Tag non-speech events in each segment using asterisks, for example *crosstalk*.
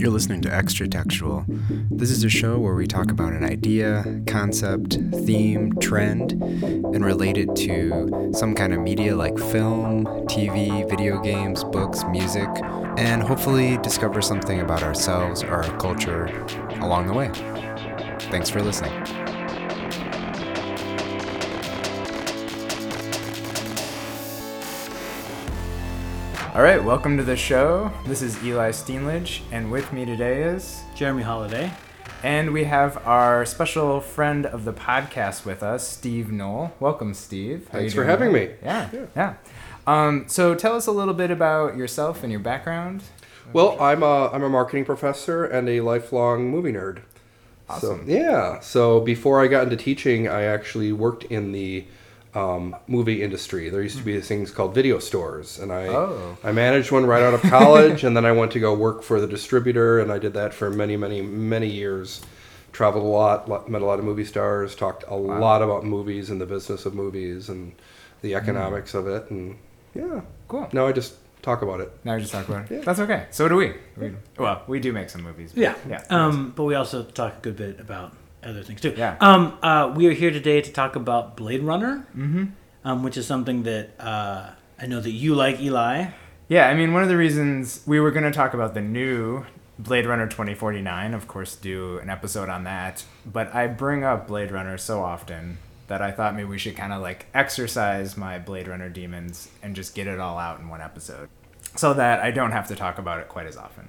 You're listening to Extra Textual. This is a show where we talk about an idea, concept, theme, trend, and relate it to some kind of media like film, TV, video games, books, music, and hopefully discover something about ourselves or our culture along the way. Thanks for listening. All right, welcome to the show. This is Eli Steenledge, and with me today is Jeremy Holiday. And we have our special friend of the podcast with us, Steve Knoll. Welcome, Steve. How Thanks for having me. Yeah, yeah. yeah. Um, so tell us a little bit about yourself and your background. Well, I'm a, I'm a marketing professor and a lifelong movie nerd. Awesome. So, yeah. So before I got into teaching, I actually worked in the um, movie industry. There used to be things called video stores, and I Oh. I managed one right out of college, and then I went to go work for the distributor, and I did that for many, many, many years. Traveled a lot, met a lot of movie stars, talked a lot about movies and the business of movies and the economics of it, and yeah. Cool. Now I just talk about it. Now we just talk about it. Yeah. That's okay. So do we. we. Well, we do make some movies. but Yeah. Yeah. Um, but we also talk a good bit about other things too. Yeah. Um, uh, we are here today to talk about Blade Runner, mm-hmm. um, which is something that uh, I know that you like, Eli. Yeah, I mean, one of the reasons we were going to talk about the new Blade Runner 2049, of course, do an episode on that. But I bring up Blade Runner so often that I thought maybe we should kind of like exercise my Blade Runner demons and just get it all out in one episode so that I don't have to talk about it quite as often.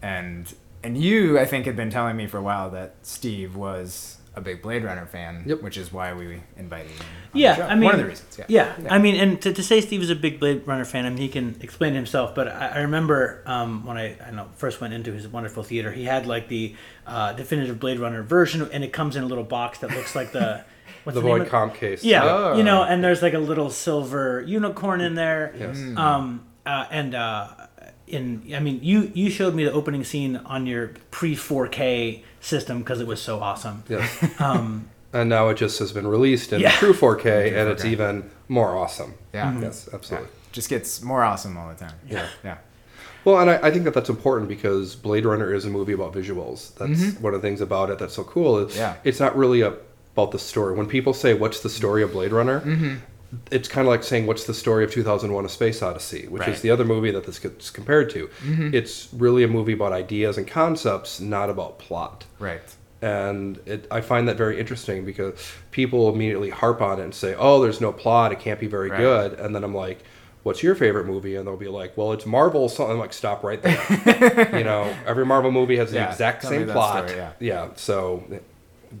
And and you, I think, had been telling me for a while that Steve was a big Blade Runner fan, Yep. which is why we invited him. on Yeah, the show. I mean, one of the reasons. Yeah. Yeah, I mean, and to, to say Steve is a big Blade Runner fan, I mean, he can explain himself. But I, I remember um, when I, I know first went into his wonderful theater, he had like the uh, definitive Blade Runner version, and it comes in a little box that looks like the *laughs* what's The the, name Voight-Kampff case. Yeah, Oh. you know, and there's like a little silver unicorn in there. Yes. Um, uh, and uh, in, I mean, you you showed me the opening scene on your pre 4K system because it was so awesome. Yes. *laughs* Um, and now it just has been released in Yeah. true 4K, and it's 4K. even more awesome. Yeah. Yes, absolutely. Yeah. Just gets more awesome all the time. Yeah. Yeah. Well, and I, I think that that's important because Blade Runner is a movie about visuals. That's one of the things about it that's so cool. Is Mm-hmm. Yeah. It's not really a, about the story. When people say, "What's the story of Blade Runner?" Mm-hmm. It's kind of like saying, "What's the story of 2001: A Space Odyssey?" Which Right. is the other movie that this gets compared to. It's really a movie about ideas and concepts, not about plot. Right. and it, I find that very interesting because people immediately harp on it and say, "Oh, there's no plot; it can't be very Right. good." And then I'm like, "What's your favorite movie?" And they'll be like, "Well, it's Marvel." Something I'm like, "Stop right there." *laughs* you know, every Marvel movie has the Yeah, exact same plot. story, yeah. so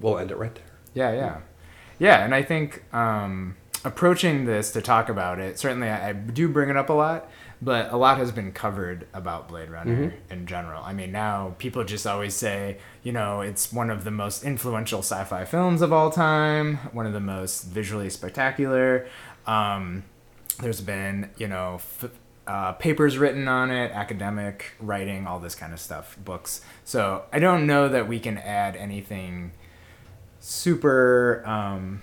we'll end it right there. Yeah, yeah. Yeah, and I think um, approaching this to talk about it, certainly I, I do bring it up a lot, but a lot has been covered about Blade Runner in general. I mean, now people just always say, you know, it's one of the most influential sci fi films of all time, one of the most visually spectacular. Um, there's been, you know, f- uh, papers written on it, academic writing, all this kind of stuff, books. So I don't know that we can add anything super um,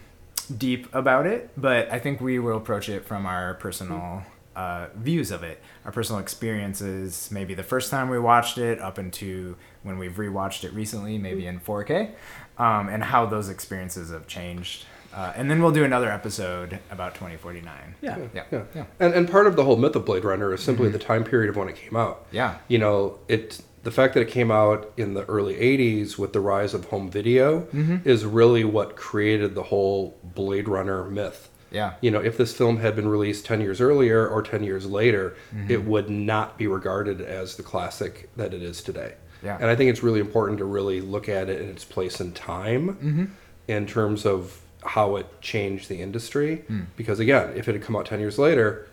deep about it, but I think we will approach it from our personal uh, views of it, our personal experiences, maybe the first time we watched it, up into when we've rewatched it recently, maybe in 4K, um, and how those experiences have changed. Uh, and then we'll do another episode about 2049. yeah. Yeah. Yeah. Yeah. And and part of the whole myth of Blade Runner is simply the time period of when it came out. Yeah. You know, it the fact that it came out in the early 80s with the rise of home video mm-hmm. is really what created the whole Blade Runner myth. Yeah. You know, if this film had been released 10 years earlier or 10 years later, mm-hmm. it would not be regarded as the classic that it is today. Yeah. And I think it's really important to really look at it in its place in time mm-hmm. in terms of how it changed the industry. Hmm. Because again, if it had come out 10 years later,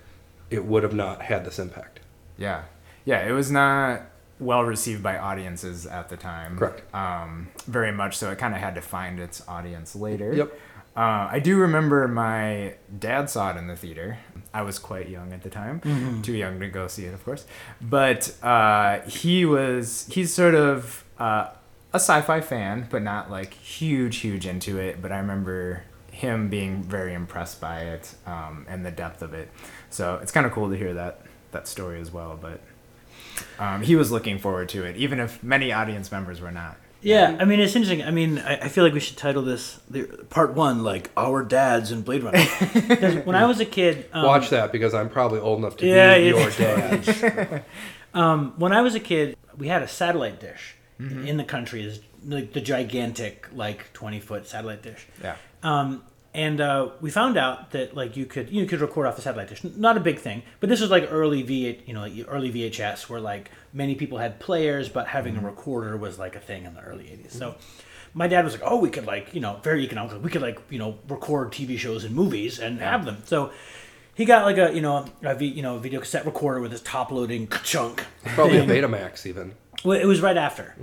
it would have not had this impact. Yeah, yeah. It was not well received by audiences at the time. Correct. Um, very much so. It kind of had to find its audience later. Yep. Uh, I do remember my dad saw it in the theater. I was quite young at the time, too young to go see it, of course. But uh, he was, he's sort of uh, a sci fi fan, but not like huge, huge into it. But I remember him being very impressed by it um, and the depth of it. So it's kind of cool to hear that that story as well. But um, he was looking forward to it, even if many audience members were not. Yeah, I mean it's interesting. I mean, I, I feel like we should title this the, part one, like our dads and Blade Runner. *laughs* 'Cause when I was a kid, um, Watch that because I'm probably old enough to Yeah, be your it's- dad. *laughs* *laughs* Um, when I was a kid, we had a satellite dish Mm-hmm. in the country, is like the gigantic, like twenty foot satellite dish. Yeah. Um, and uh, we found out that like you could you could record off the satellite dish. Not a big thing, but this was like early V you know like early VHS where like many people had players, but having a recorder was like a thing in the early '80s. So. My dad was like, "Oh, we could like, you know, very economical. We could like, you know, record TV shows and movies and have them." So, he got like a, you know, a v, you know, video cassette recorder with his top-loading chunk. Probably a. Betamax even. Well, it was right after.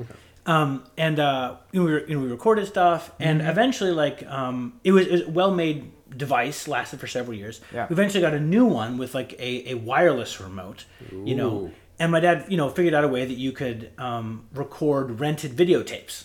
Um, and uh, we, were, you know, we recorded stuff, and eventually, like, um, it was, was a well-made device. Lasted for several years. Yeah. We eventually got a new one with like a, a wireless remote. You know, Ooh. And my dad, you know, figured out a way that you could um, record rented videotapes,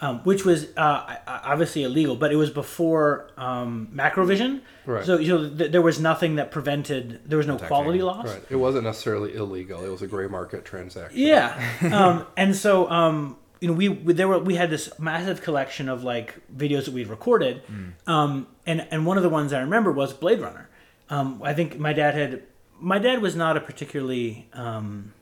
um, which was uh, I- I- obviously illegal, but it was before um, Macrovision. Right. So you know, th- there was nothing that prevented. There was no quality loss. Right. It wasn't necessarily illegal. It was a gray market transaction. Yeah, *laughs* um, and so um, you know we, we there were we had this massive collection of like videos that we'd recorded, um, and and one of the ones I remember was Blade Runner. Um, I think my dad had my dad was not a particularly um,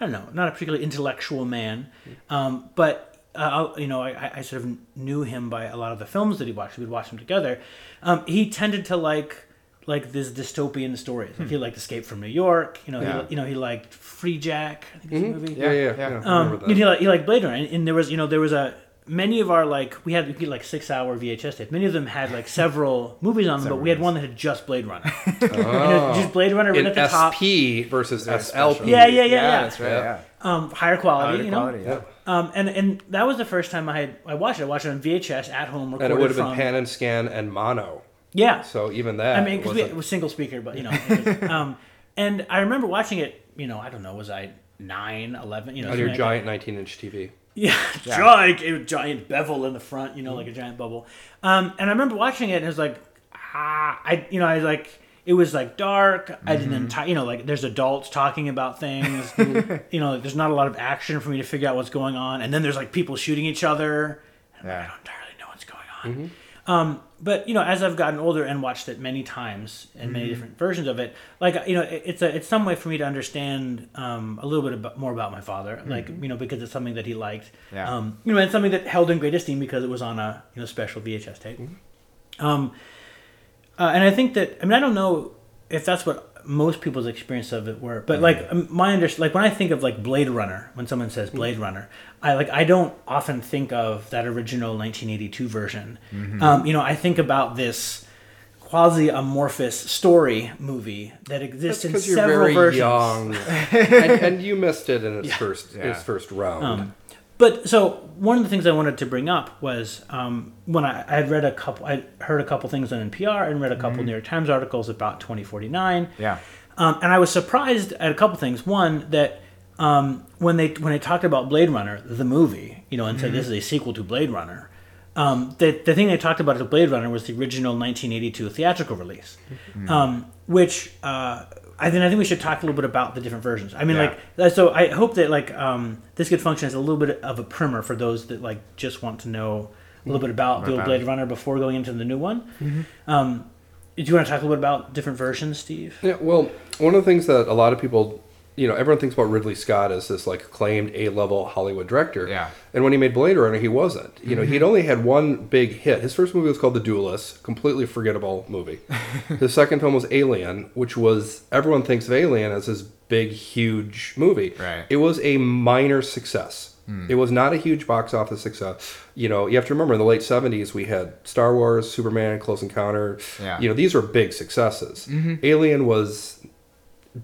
I don't know not a particularly intellectual man, um, but. Uh, you know, I, I sort of knew him by a lot of the films that he watched. We'd watch them together. Um, he tended to like like this dystopian stories. Like he liked Escape from New York. You know, Yeah. he, you know he liked Freejack. I think it's a movie. Yeah, yeah, Yeah, yeah. yeah. I Um, and he like, he liked Blade Runner, and, and there was you know there was a many of our like we had, we had like six hour VHS tapes. Many of them had like several movies on them, but we had one that had just Blade Runner. *laughs* And it- Oh. just Blade Runner In written at the top. SP versus SLP. special. Yeah, yeah, yeah, yeah. That's right. Yeah. Yeah. Um, higher quality, Quality, you know. quality, yeah. Um, and and that was the first time I had I watched it. I watched it on VHS at home, recorded And it would have been from pan and scan and mono. yeah. So even that. I mean, because it was single speaker, but you know. was- *laughs* um, and I remember watching it. You know, I don't know, was I nine, eleven? You know, on your something like that. giant 19 inch TV. *laughs* Yeah, giant, a giant bevel in the front, you know, like a giant bubble. Um, and I remember watching it, and it was like, ah, I, you know, I was like, it was like dark. I didn't, entire, you know, like there's adults talking about things. *laughs* you know, there's not a lot of action for me to figure out what's going on, and then there's like people shooting each other. And I'm I don't entirely know what's going on. Um, but you know, as I've gotten older and watched it many times and many different versions of it, like you know, it, it's a it's some way for me to understand um, a little bit about, more about my father, like you know, because it's something that he liked, Yeah. um, you know, and something that held in great esteem because it was on a you know special VHS tape. Um, uh, and I think that I mean I don't know if that's what most people's experience of it were, but like um, my under like when I think of like Blade Runner, when someone says Blade Runner, I like I don't often think of that original 1982 version. Um, you know, I think about this quasi amorphous story movie that exists in Because you're several very versions. young, *laughs* and, and you missed it in its first Yeah. its first round. Um, But so one of the things I wanted to bring up was um, when I, I had read a couple, I heard a couple things on NPR and read a couple New York Times articles about 2049. Yeah. Um, and I was surprised at a couple things. One that um, when they when they talked about Blade Runner, the movie, you know, and said this is a sequel to Blade Runner. Um, the, the thing they talked about as Blade Runner was the original 1982 theatrical release, um, which uh, I then I think we should talk a little bit about the different versions. I mean, Yeah. like so I hope that like um, this could function as a little bit of a primer for those that like just want to know a little bit about the old Blade. Runner before going into the new one. Um, do you want to talk a little bit about different versions, Steve? Yeah, well, one of the things that a lot of people, you know, everyone thinks about Ridley Scott as this like acclaimed A-level Hollywood director. Yeah. And when he made Blade Runner, he wasn't. You know, he'd mm-hmm. only had one big hit. His first movie was called The Duelist, completely forgettable movie. *laughs* His second film was Alien, which was everyone thinks of Alien as this big, huge movie. Right. It was a minor success. Hmm. It was not a huge box office success. You know, you have to remember in the late '70s we had Star Wars, Superman, Close Encounter. Yeah. You know, these were big successes. Mm-hmm. Alien was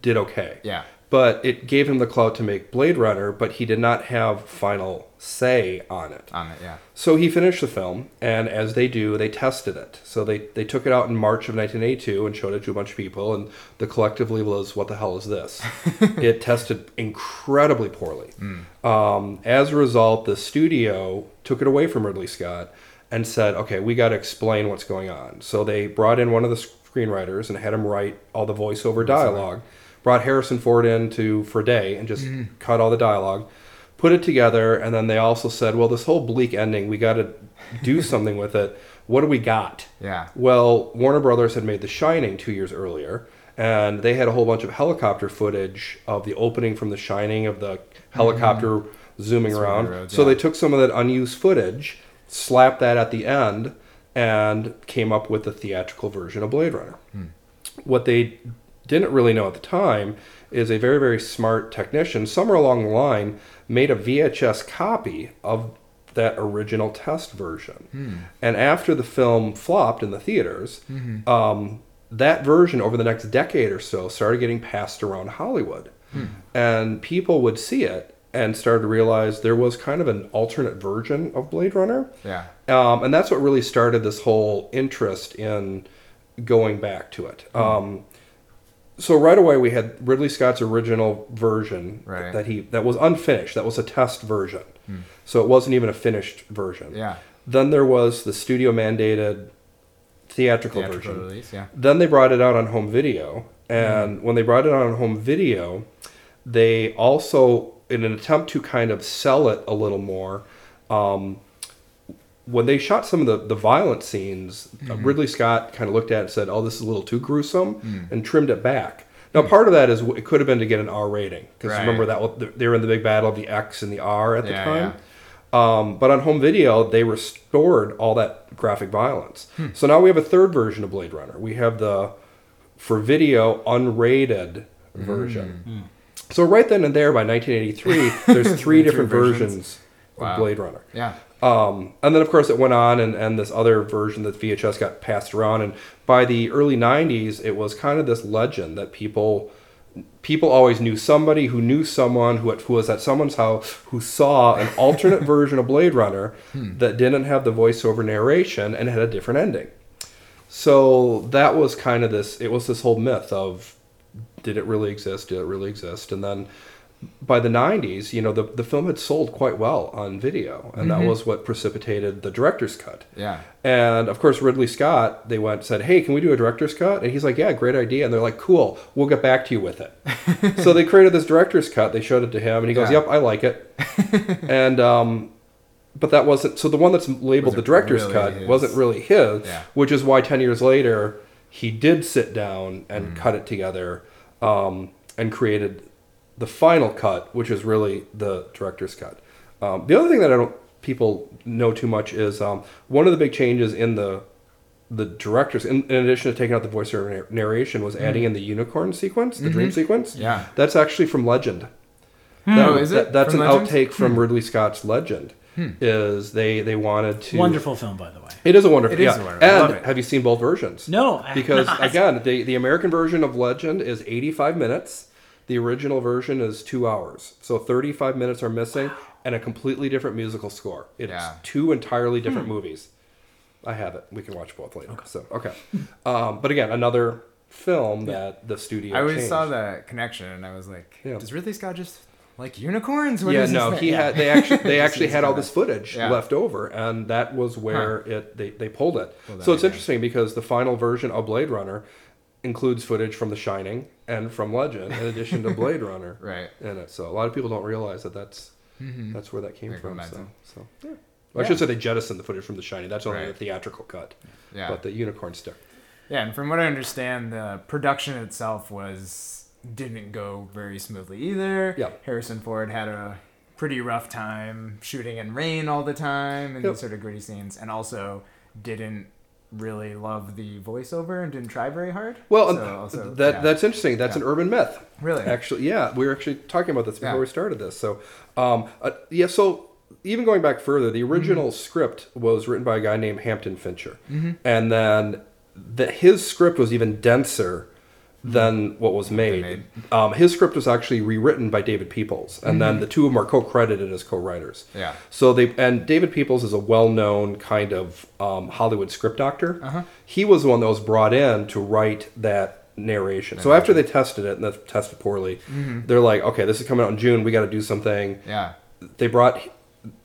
did okay. Yeah. But it gave him the clout to make Blade Runner, but he did not have final say on it. On it. Yeah. So he finished the film, and as they do, they tested it. So they, they took it out in March of 1982 and showed it to a bunch of people, and the collective collectively was, what the hell is this? *laughs* it tested incredibly poorly. Um, as a result, the studio took it away from Ridley Scott and said, "Okay, we got to explain what's going on." So they brought in one of the screenwriters and had him write all the voiceover dialogue. Brought Harrison Ford in to for a day and just mm-hmm. cut all the dialogue, put it together, and then they also said, "Well, this whole bleak ending, we got to do *laughs* something with it. What do we got?" Yeah. Well, Warner Brothers had made The Shining two years earlier, and they had a whole bunch of helicopter footage of the opening from The Shining of the mm-hmm. helicopter zooming Through the around. roads, so yeah. they took some of that unused footage, slapped that at the end, and came up with the theatrical version of Blade Runner. Hmm. What they didn't really know at the time is a very, very smart technician, somewhere along the line, made a VHS copy of that original test version. And after the film flopped in the theaters, um, that version over the next decade or so started getting passed around Hollywood. And people would see it and started to realize there was kind of an alternate version of Blade Runner. Yeah. Um, and that's what really started this whole interest in going back to it. Um, so right away we had Ridley Scott's original version Right. that he that was unfinished. That was a test version, so it wasn't even a finished version. Yeah. Then there was the studio mandated theatrical, Theatrical version. release. Yeah. Then they brought it out on home video, and when they brought it out on home video, they also, in an attempt to kind of sell it a little more, um, when they shot some of the, the violent scenes, uh, mm-hmm. Ridley Scott kind of looked at it and said, "Oh, this is a little too gruesome," mm. and trimmed it back. Now, mm. part of that is it could have been to get an R rating because Right. remember that they were in the big battle of the X and the R at the Yeah, time. Um, but on home video, they restored all that graphic violence. Hmm. So now we have a third version of Blade Runner. We have the for video unrated hmm. version. Hmm. So right then and there, by 1983, there's *laughs* three different versions. versions of Blade Runner. Yeah. Um, and then, of course, it went on, and, and this other version that VHS got passed around. And by the early '90s, it was kind of this legend that people people always knew somebody who knew someone who, who was at someone's house who saw an alternate *laughs* version of Blade Runner that didn't have the voiceover narration and had a different ending. So that was kind of this. It was this whole myth of did it really exist? Did it really exist? And then by the 90s, you know, the, the film had sold quite well on video, and that was what precipitated the director's cut. Yeah. And of course, Ridley Scott, they went said, "Hey, can we do a director's cut?" And he's like, "Yeah, great idea." And they're like, "Cool, we'll get back to you with it." *laughs* so they created this director's cut. They showed it to him, and he goes, Yeah. "Yep, I like it." *laughs* and um, but that wasn't so. The one that's labeled the director's really cut his. wasn't really his, Yeah. which is why ten years later he did sit down Mm. and cut it together um, and created the final cut, which is really the director's cut. Um, the other thing that I don't people know too much is um, one of the big changes in the the directors, in, in addition to taking out the voiceover nar- narration, was adding in the unicorn sequence, the dream sequence. Mm-hmm. Yeah. that's actually from Legend. Oh, That- is that- it that's from an Legend? outtake from Ridley Scott's Legend. Is they they wanted to Wonderful film, by the way. It is a wonderful. It is yeah. wonderful. And have you seen both versions? No, I because not. again, the the American version of Legend is 85 minutes. The original version is two hours, so 35 minutes are missing, and a completely different musical score. It's Yeah. two entirely different Hmm. movies. I have it. We can watch both later. Okay. So okay, *laughs* um, but again, another film that the studio. I always changed. saw that connection, and I was like, Yeah. "Does Ridley Scott just like unicorns?" What yeah, is no, this he thing? had. They *laughs* actually, they actually had all this footage Yeah. left over, and that was where it they, they pulled it. Pulled so it's interesting because the final version of Blade Runner includes footage from The Shining and from Legend, in addition to *laughs* Blade Runner Right. in it. Uh, so a lot of people don't realize that that's mm-hmm. that's where that came Like from. So, so yeah. Well, I should say they jettisoned the footage from The Shining. That's only Right. the theatrical cut, Yeah. but the unicorn stick. Yeah, and from what I understand, the production itself was didn't go very smoothly either. Yeah. Harrison Ford had a pretty rough time shooting in rain all the time and Yep. these sort of gritty scenes, and also didn't really love the voiceover and didn't try very hard. Well, So also- that yeah. that's interesting. That's Yeah. an urban myth. really Actually, yeah, we were actually talking about this before Yeah. we started this. So, um, uh, yeah, so even going back further, the original Mm-hmm. script was written by a guy named Hampton Fancher, and then the, his script was even denser than what was made. made. Um, his script was actually rewritten by David Peoples, and then the two of them are co-credited as co-writers. Mm-hmm. Yeah. So they and David Peoples is a well-known kind of um, Hollywood script doctor. Uh-huh. He was the one that was brought in to write that narration. So after they tested it and they tested poorly, Mm-hmm. they're like, okay, this is coming out in June. We got to do something. yeah They brought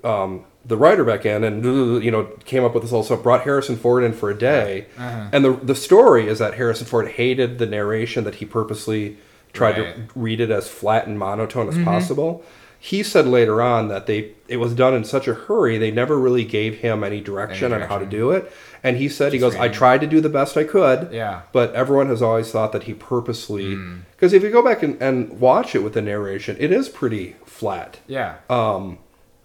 um, the writer back in and you know came up with this whole stuff. Brought Harrison Ford in for a day, Uh-huh. and the the story is that Harrison Ford hated the narration that he purposely tried Right. Mm-hmm. to read it as flat and monotone as possible. He said later on that they it was done in such a hurry they never really gave him any direction, on how to do it. And he said he Just goes, I tried to do the best I could. Yeah. But everyone has always thought that he purposely because if you go back and, and watch it with the narration, it is pretty flat Yeah.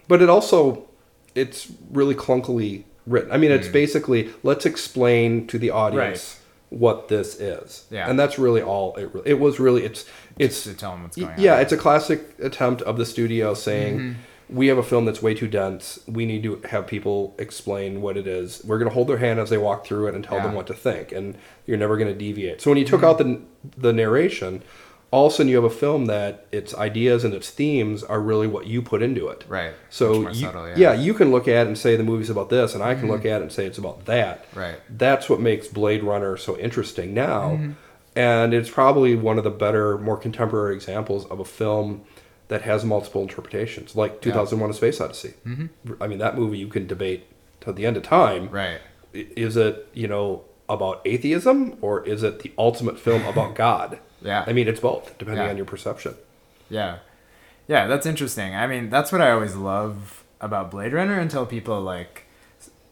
But it also it's really clunkily written. I mean, it's basically let's explain to the audience what this is. Yeah. and that's really all it. It was really it's it's to tell 'em what's going on. yeah, it's a classic attempt of the studio saying. Mm-hmm. We have a film that's way too dense. We need to have people explain what it is. We're going to hold their hand as they walk through it and tell them Yeah. Mm-hmm. what to think, and you're never going to deviate. So when you took out the the narration, all of a sudden you have a film that its ideas and its themes are really what you put into it. Right. So Much more you, subtle, yeah. yeah. Mm-hmm. you can look at it and say the movie's about this, and I can look at it and say it's about that. Right. That's what makes Blade Runner so interesting now, Mm-hmm. and it's probably one of the better, more contemporary examples of a film that has multiple interpretations, like 2001: A Space Odyssey. Mm-hmm. I mean, that movie you can debate to the end of time. Right. Is it you know about atheism or is it the ultimate film about God? Yeah. I mean, it's both, depending Yeah. on your perception. Yeah. Yeah, that's interesting. I mean, that's what I always love about Blade Runner until people like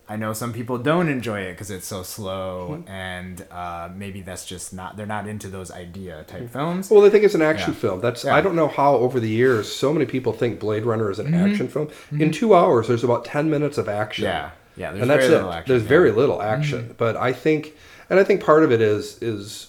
I know some people don't enjoy it because it's so slow Mm-hmm. and uh, maybe that's just not they're not into those idea type films. Well, they think it's an action Yeah. film. That's Yeah. I don't know how over the years so many people think Blade Runner is an Mm-hmm. action film. In two hours, there's about ten minutes of action. Yeah. Yeah, there's and that's it. action, there's yeah. very little action. But I think, and I think part of it is is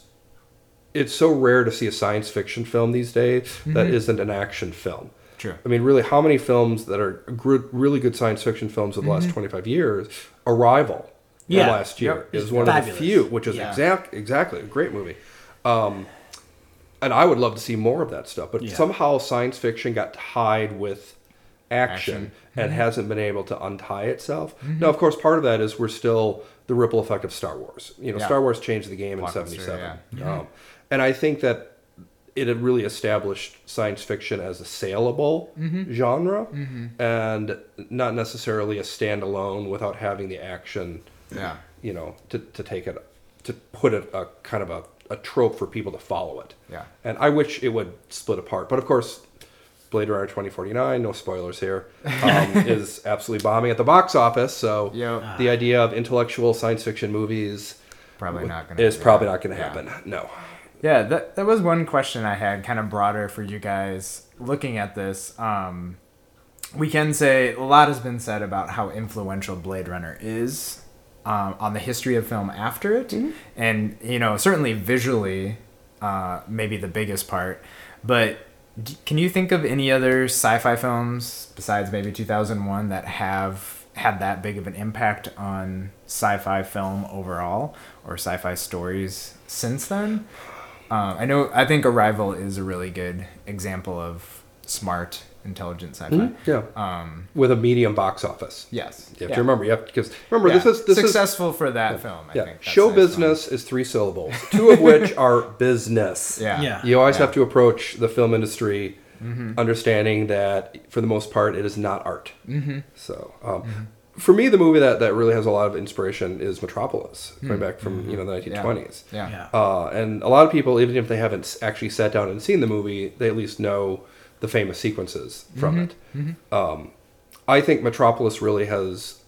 it's so rare to see a science fiction film these days that isn't an action film. True. I mean, really, how many films that are gr- really good science fiction films of the last 25 years? Arrival, Yeah. last year, Yep. is one of the few, which is Yeah. exact, exactly a great movie. Um, and I would love to see more of that stuff, but Yeah. somehow science fiction got tied with action, Action. and hasn't been able to untie itself. Now, of course, part of that is we're still the ripple effect of Star Wars. You know, Yeah. Star Wars changed the game in Blockbuster, '77, yeah. um, and I think that it had really established science fiction as a saleable Mm-hmm. genre, and not necessarily a standalone without having the action. Yeah. You know, to, to take it, to put it a kind of a, a trope for people to follow it. Yeah. And I wish it would split apart. But of course, Blade Runner 2049, no spoilers here, um, *laughs* is absolutely bombing at the box office. So Yep. the idea of intellectual science fiction movies Probably not gonna is happen. probably not going to Yeah. happen. No. Yeah, that that was one question I had, kind of broader for you guys looking at this. Um, we can say a lot has been said about how influential Blade Runner is um, on the history of film after it, and you know certainly visually, uh, maybe the biggest part. But d- can you think of any other sci-fi films besides maybe 2001 that have had that big of an impact on sci-fi film overall or sci-fi stories since then? Uh, I know. I think Arrival is a really good example of smart, intelligent sci-fi. Yeah. Um, With a medium box office. yes. You have yeah. to remember. You have because remember Yeah. this is this is successful for that film. I yeah. think Show nice business is three syllables, two of which *laughs* are business. Yeah. Yeah. You always Yeah. have to approach the film industry understanding that for the most part it is not art. Mm-hmm. So, um, for me, the movie that, that really has a lot of inspiration is Metropolis, hmm. going back from mm-hmm. you know the 1920s. Yeah. Yeah. Uh, and a lot of people, even if they haven't actually sat down and seen the movie, they at least know the famous sequences from mm-hmm. it. Mm-hmm. Um, I think Metropolis really has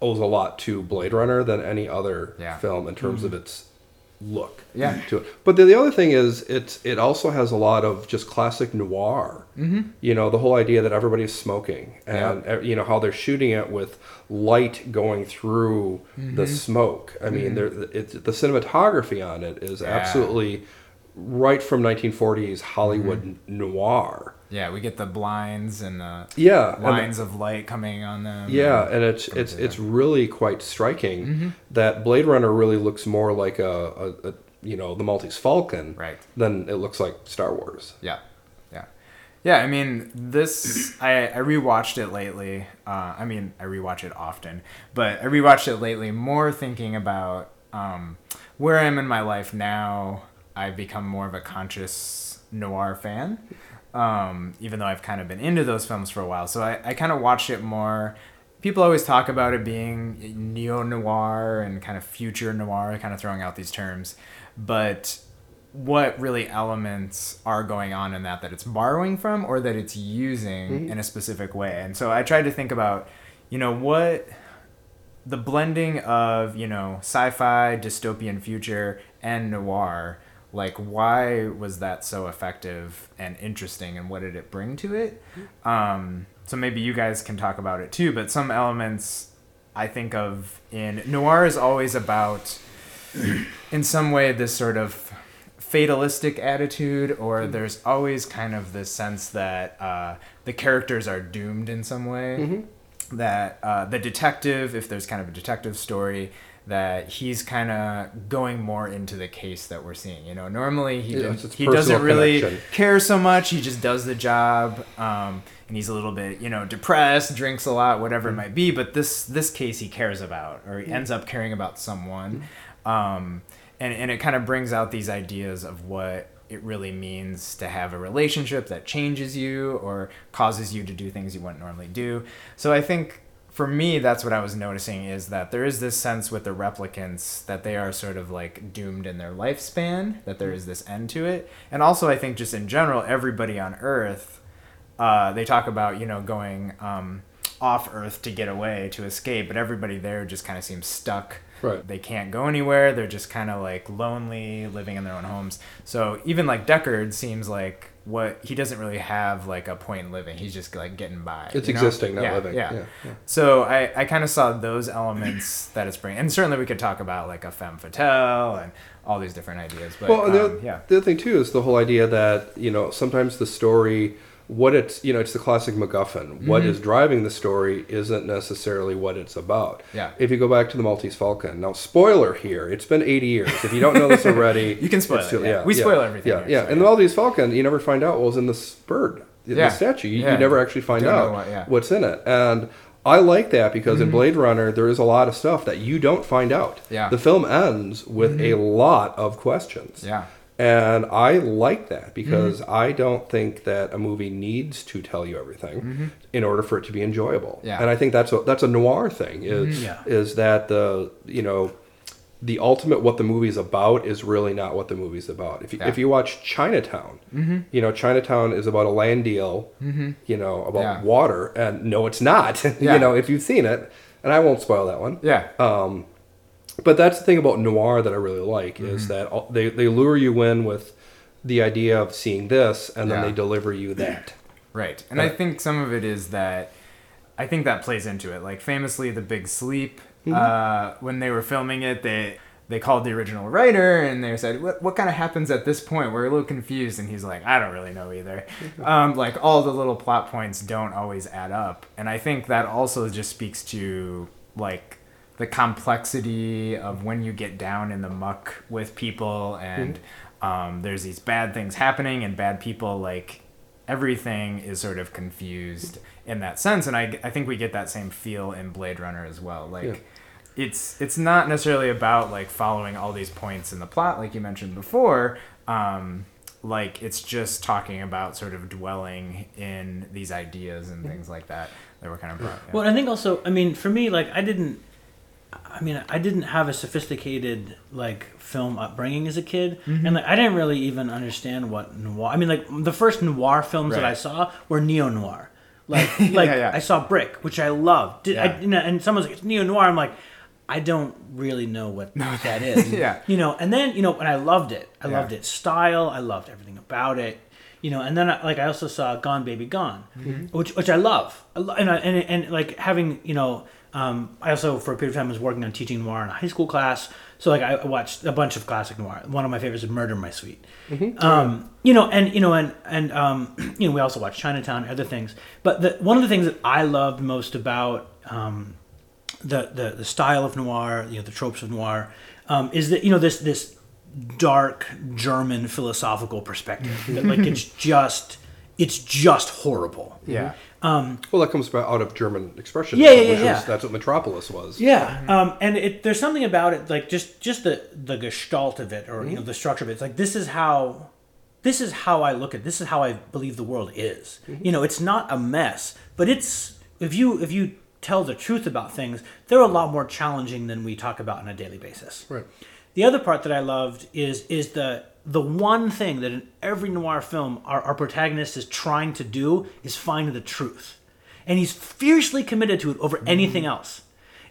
owes a lot to Blade Runner than any other Yeah. film in terms of its look. Yeah. To it. But the, the other thing is, it's it also has a lot of just classic noir. Mm-hmm. You know, the whole idea that everybody's smoking, and uh, you know how they're shooting it with light going through the smoke. I mean, there it's, the cinematography on it is Yeah. absolutely right from 1940s Hollywood noir. Yeah, we get the blinds and the Yeah, lines of light coming on them. Yeah, and- and it's it's it's really quite striking that Blade Runner really looks more like a, a, a you know the Maltese Falcon Right. than it looks like Star Wars. Yeah, yeah, yeah. I mean, this I I rewatched it lately. Uh, I mean, I rewatch it often, but I rewatched it lately more thinking about um, where I am in my life now. I've become more of a conscious noir fan. Um, even though I've kind of been into those films for a while. So I, I kind of watched it more. People always talk about it being neo noir and kind of future noir, kind of throwing out these terms. But what really elements are going on in that that it's borrowing from or that it's using in a specific way? And so I tried to think about, you know, what the blending of you know sci-fi dystopian future and noir like why was that so effective and interesting and what did it bring to it? Um, so maybe you guys can talk about it too but some elements i think of in noir is always about in some way this sort of fatalistic attitude or there's always kind of this sense that uh, the characters are doomed in some way. That uh, the detective, if there's kind of a detective story, that he's kind of going more into the case that we're seeing. You know, normally he Yeah, didn't- it's- it's he doesn't really connection. care so much. He just does the job, um, and he's a little bit you know depressed, drinks a lot, whatever Mm-hmm. it might be. But this this case he cares about, or he ends up caring about someone, Mm-hmm. um, and and it kind of brings out these ideas of what it really means to have a relationship that changes you or causes you to do things you wouldn't normally do. So I think for me that's what I was noticing is that there is this sense with the replicants that they are sort of like doomed in their lifespan, that there is this end to it. And also I think just in general everybody on earth uh, they talk about, you know, going um, off earth to get away, to escape, but everybody there just kind of seems stuck Right. they can't go anywhere. They're just kind of like lonely, living in their own homes. So even like Deckard seems like what he doesn't really have like a point in living. He's just like getting by. It's you know? existing, not yeah, living. Yeah. Yeah, yeah. So I, I kind of saw those elements *clears throat* that it's bringing, and certainly we could talk about like a femme fatale and all these different ideas. But well, and the, um, yeah, the other thing too is the whole idea that you know sometimes the story, what it's you know it's the classic MacGuffin. What Mm-hmm. is driving the story isn't necessarily what it's about. Yeah. If you go back to the Maltese Falcon, now spoiler here, it's been 80 years. If you don't know this *laughs* already, You can spoil it, yeah. We spoil everything Yeah, here, yeah. so and the Maltese Falcon, you never find out what was in this bird, in Yeah. the statue. You, Yeah. you never actually find Don't out what- yeah. what's in it, and. I like that because Mm-hmm. in Blade Runner there is a lot of stuff that you don't find out. Yeah. Mm-hmm. The film ends with a lot of questions. yeah, And I like that because mm-hmm. I don't think that a movie needs to tell you everything mm-hmm. in order for it to be enjoyable. Yeah. And I think that's a that's a noir thing mm-hmm. is Yeah. is that the you know the ultimate what the movie's about is really not what the movie's about. If you, Yeah. if you watch Chinatown, you know Chinatown is about a land deal, you know about Yeah. water, and no, it's not. *laughs* Yeah. you know if you've seen it, and I won't spoil that one. yeah, Um, but that's the thing about noir that I really like Mm-hmm. is that they they lure you in with the idea of seeing this, and then Yeah. they deliver you that. Right. And I think some of it is that I think that plays into it. Like famously The Big Sleep, uh, when they were filming it, they they called the original writer and they said, "What what kind of happens at this point?" We're a little confused, and he's like, "I don't really know either." um, like all the little plot points don't always add up, and I think that also just speaks to like the complexity of when you get down in the muck with people and um, there's these bad things happening and bad people like everything is sort of confused in that sense. And I, I think we get that same feel in blade runner as well. Like Yeah. it's it's not necessarily about like following all these points in the plot like you mentioned before. Um, like it's just talking about sort of dwelling in these ideas and things like that that were kind of brought yeah. Well, I think also, I mean, for me, like I didn't, I mean, I didn't have a sophisticated like film upbringing as a kid, Mm-hmm. and like I didn't really even understand what noir. I mean, like the first noir films that I saw were neo noir. Like, *laughs* like yeah. I saw Brick, which I loved. Did, I, Yeah. you know, and someone's like, "It's neo noir." I'm like, I don't really know what that *laughs* is. Yeah. You know, and then you know, and I loved it. I Yeah. loved its style. I loved everything about it. You know, and then I, like I also saw Gone Baby Gone, Mm-hmm. which which I love. I and, I, and and like having you know, um, I also for a period of time was working on teaching noir in a high school class. So like I watched a bunch of classic noir. One of my favorites is Murder in My Sweet. Um, you know, and you know, and and um, *clears throat* you know, we also watched Chinatown, and other things. But the, one of the things that I loved most about um, the, the the style of noir, you know, the tropes of noir, um, is that you know this this dark German philosophical perspective that like it's *laughs* just it's just horrible. yeah Um, well, that comes about out of German expression. Yeah, yeah, yeah. Was, that's what Metropolis was. Yeah, um, and it, there's something about it, like just just the the gestalt of it, or you know, mm-hmm. the structure of it. It's like this is how, this is how I look at this is how I believe the world is. Mm-hmm. You know, it's not a mess, but it's if you if you tell the truth about things, they're a lot more challenging than we talk about on a daily basis. Right. The other part that I loved is is the the one thing that in every noir film our, our protagonist is trying to do is find the truth. And he's fiercely committed to it over anything else.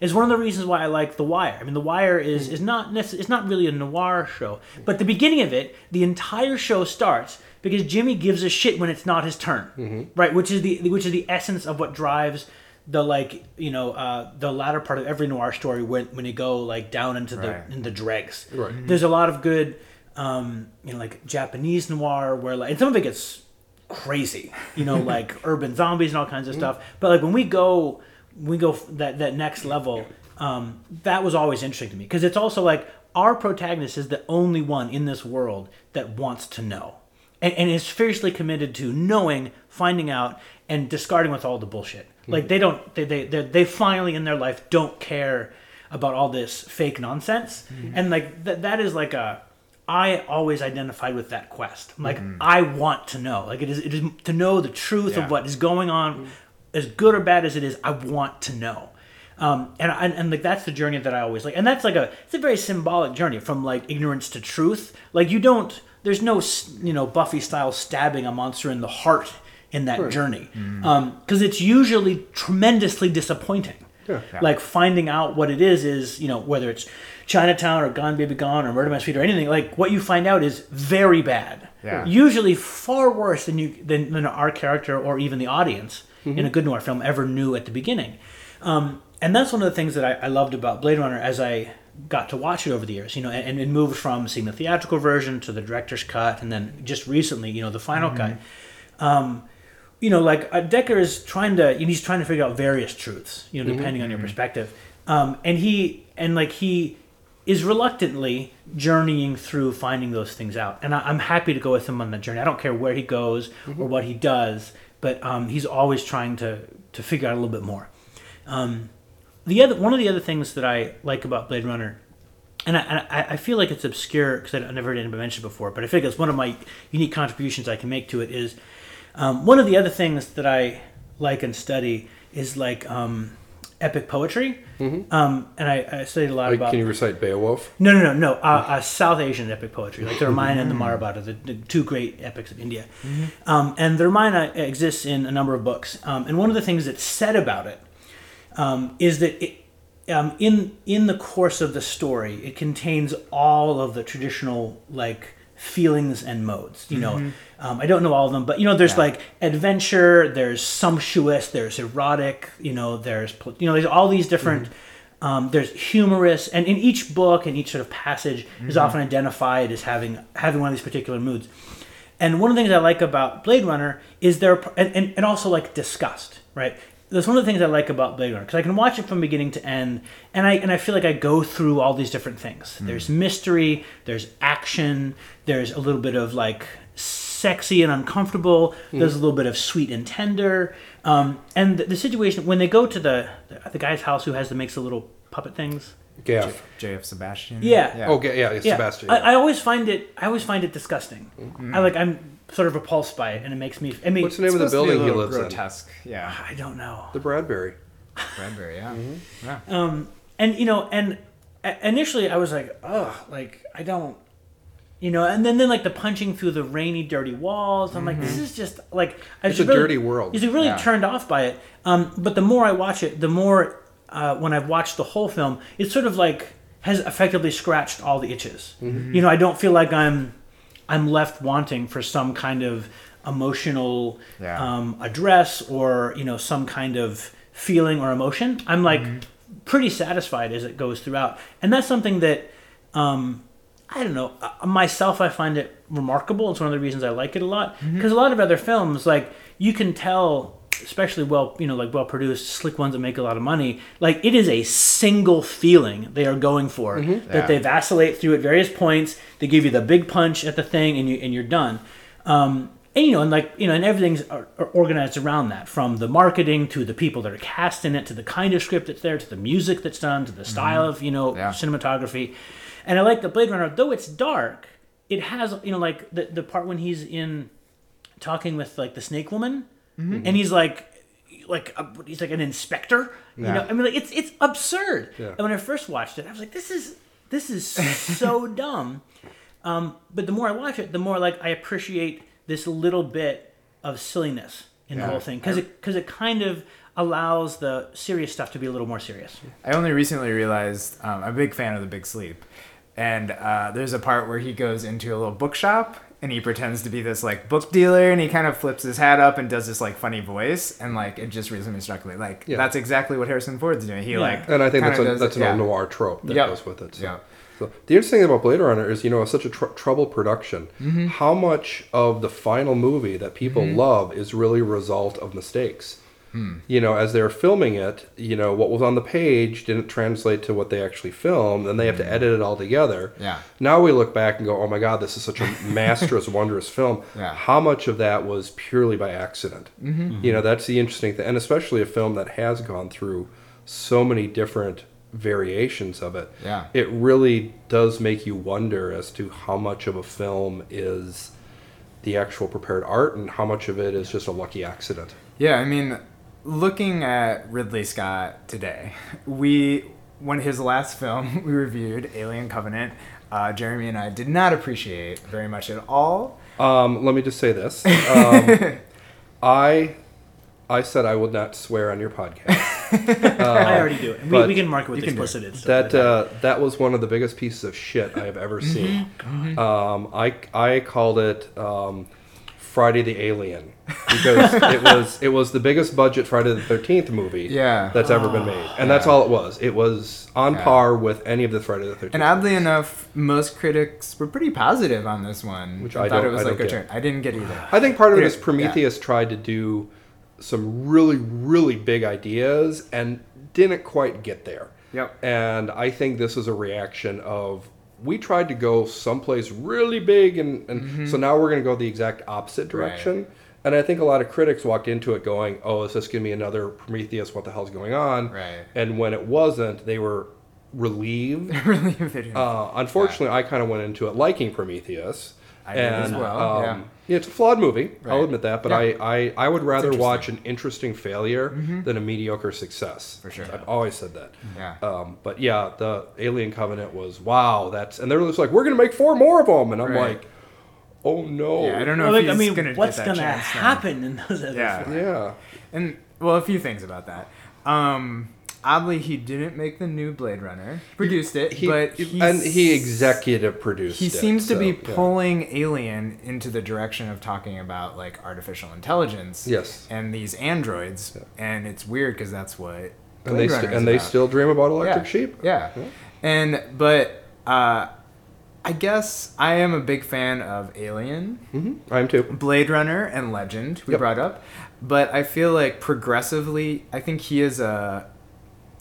It's one of the reasons why I like The Wire. I mean, The Wire is, is not necess- it's not really a noir show, but the beginning of it, the entire show starts because Jimmy gives a shit when it's not his turn, right? Which is the which is the essence of what drives the like you know uh, the latter part of every noir story when when you go like down into the Right. in the dregs. Right. There's a lot of good, um, you know, like Japanese noir where like and some of it gets crazy, you know, *laughs* like urban zombies and all kinds of stuff. But like when we go, we go that that next level. Um, that was always interesting to me because it's also like our protagonist is the only one in this world that wants to know, and, and is fiercely committed to knowing, finding out, and discarding with all the bullshit. Like they don't, they they they finally in their life don't care about all this fake nonsense, and like th- that is like a I always identified with that quest. I'm Like mm. I want to know. Like it is it is to know the truth Yeah. of what is going on, mm. as good or bad as it is. I want to know. Um, and, and and like that's the journey that I always like, and that's like a it's a very symbolic journey from like ignorance to truth. Like you don't there's no you know Buffy style stabbing a monster in the heart in that journey, mm. um, because it's usually tremendously disappointing Yeah. like finding out what it is is you know whether it's Chinatown or Gone Baby Gone or Murder My Sweet or anything like what you find out is very bad. Yeah. Usually far worse than you than, than our character or even the audience in a good noir film ever knew at the beginning. Um, and that's one of the things that I, I loved about Blade Runner as I got to watch it over the years. You know, and, and it moved from seeing the theatrical version to the director's cut, and then just recently, you know, the final cut you know, like uh, Deckard is trying to, he's trying to figure out various truths, you know, depending on your perspective. Um, and he, and like he is reluctantly journeying through finding those things out. And I, I'm happy to go with him on that journey. I don't care where he goes or what he does, but um, he's always trying to, to figure out a little bit more. Um, the other, one of the other things that I like about Blade Runner and I, I, I feel like it's obscure because I've never heard anybody mention it before, but I think it's one of my unique contributions I can make to it is um, one of the other things that I like and study is like um, epic poetry. Um, and I, I studied a lot Like, about. can you recite Beowulf? No, no, no, no. Uh, uh, South Asian epic poetry, like the Ramayana and the Mahabharata, the, the two great epics of India. Um, and the Ramayana exists in a number of books. Um, and one of the things that's said about it um, is that it, um, in in the course of the story, it contains all of the traditional like feelings and modes. You know, um, I don't know all of them, but you know, there's Yeah. like adventure, there's sumptuous, there's erotic. You know, there's you know, there's all these different. Um, there's humorous, and in each book and each sort of passage is often identified as having having one of these particular moods. And one of the things I like about Blade Runner is there, and, and, and also like disgust, right? That's one of the things I like about Blade Runner because I can watch it from beginning to end, and I and I feel like I go through all these different things. Hmm. There's mystery, there's action, there's a little bit of like sexy and uncomfortable. Hmm. There's a little bit of sweet and tender, um, and the, the situation when they go to the the guy's house who has the makes the little puppet things. Gaff. JF Sebastian. Yeah. Oh, ga- yeah, yeah, Sebastian. Yeah. I always find it. I always find it disgusting. Hmm. I like. I'm sort of repulsed by it, and it makes me. I mean, What's the name of the Supposed to be a building he little lives in? grotesque. Yeah. I don't know. The Bradbury. Bradbury. Yeah. Yeah. Um, and you know, and initially I was like, oh, like I don't, you know, and then then like the punching through the rainy, dirty walls. I'm like, this is just like I It's a really, dirty world. He's really Yeah. turned off by it. Um, but the more I watch it, the more uh, when I've watched the whole film, it's sort of like has effectively scratched all the itches. You know, I don't feel like I'm I'm left wanting for some kind of emotional Yeah. um, address or you know some kind of feeling or emotion. I'm like pretty satisfied as it goes throughout, and that's something that um, I don't know uh, myself. I find it remarkable. It's one of the reasons I like it a lot because a lot of other films, like you can tell, especially well, you know, like well produced, slick ones that make a lot of money. Like it is a single feeling they are going for that Yeah. they vacillate through at various points. They give you the big punch at the thing, and you and you're done. Um, and you know, and like you know, and everything's or, or organized around that, from the marketing to the people that are cast in it, to the kind of script that's there, to the music that's done, to the style of you know Yeah. cinematography. And I like the Blade Runner, though it's dark. it has you know like the the part when he's in talking with like the snake woman and he's like like a, he's like an inspector Yeah. you know? I mean like it's it's absurd. Yeah. and when i first watched it i was like this is this is *laughs* so dumb. Um, but the more i watch it the more like i appreciate this little bit of silliness in the whole thing. Because it because it kind of allows the serious stuff to be a little more serious. I only recently realized um, I'm a big fan of The Big Sleep, and uh, there's a part where he goes into a little bookshop and he pretends to be this like book dealer, and he kind of flips his hat up and does this like funny voice, and like it just recently struck me like Yeah. that's exactly what Harrison Ford's doing. He Yeah. like And I think that's a, does that's it- an yeah. old noir trope that Yep. goes with it. So. Yeah. So the interesting thing about Blade Runner is, you know, it's such a tr- troubled production. Mm-hmm. How much of the final movie that people love is really a result of mistakes? Hmm. You know, as they're filming it, you know, what was on the page didn't translate to what they actually filmed, and they have to edit it all together. Hmm. Yeah. Now we look back and go, "Oh my God, this is such a *laughs* masterous, wondrous film." Yeah. How much of that was purely by accident? Mm-hmm. You know, that's the interesting thing, and especially a film that has gone through so many different variations of it Yeah. it really does make you wonder as to how much of a film is the actual prepared art and how much of it is just a lucky accident. Yeah, I mean, looking at Ridley Scott today, we when his last film *laughs* we reviewed, Alien Covenant, uh, Jeremy and I did not appreciate very much at all. Um, let me just say this: um, *laughs* I, I said I would not swear on your podcast. *laughs* i already do it. We, we can mark it with you can do explicit. It's that uh, that was one of the biggest pieces of shit I have ever seen. Um, I I called it um, Friday the Alien because *laughs* it was it was the biggest budget Friday the Thirteenth movie Yeah. that's ever been made, and that's all it was. It was on Yeah. par with any of the Friday the Thirteenth. And oddly enough, most critics were pretty positive on this one. Which I thought don't- it was I like don't a get. turn. I didn't get either. I think part of it Yeah. Prometheus tried to do some really, really big ideas and didn't quite get there. Yep. And I think this is a reaction of we tried to go someplace really big, and, and so now we're going to go the exact opposite Mm-hmm. Right. direction. And I think a lot of critics walked into it going, "Oh, is this going to be another Prometheus? What the hell's going on?" Right. And when it wasn't, they were relieved. *laughs* really. Uh, unfortunately, I kind of went into it liking Prometheus. I did as and, well, um, yeah. it's a flawed movie. I'll admit that, but Yeah. I, I, I would rather watch an interesting failure than a mediocre success. For sure. I've always said that. Yeah. Um, but yeah, the Alien Covenant was wow. That's and they're just like we're gonna make four more of them, and I'm Right. like, oh no. yeah, I don't know Well, if like, I mean, gonna what's gonna chance now. happen in those other Yeah. four? Yeah. And well, a few things about that. Um, oddly, he didn't make the new Blade Runner. Produced it, He, but he and he executive produced. He it, seems to so, be yeah. pulling Alien into the direction of talking about like artificial intelligence. Yes. And these androids, and it's weird because that's what. And they st- and they still dream about electric yeah. sheep. Yeah. And but uh, I guess I am a big fan of Alien, hmm I am too. Blade Runner, and Legend. We Yep. brought up, but I feel like progressively, I think he is a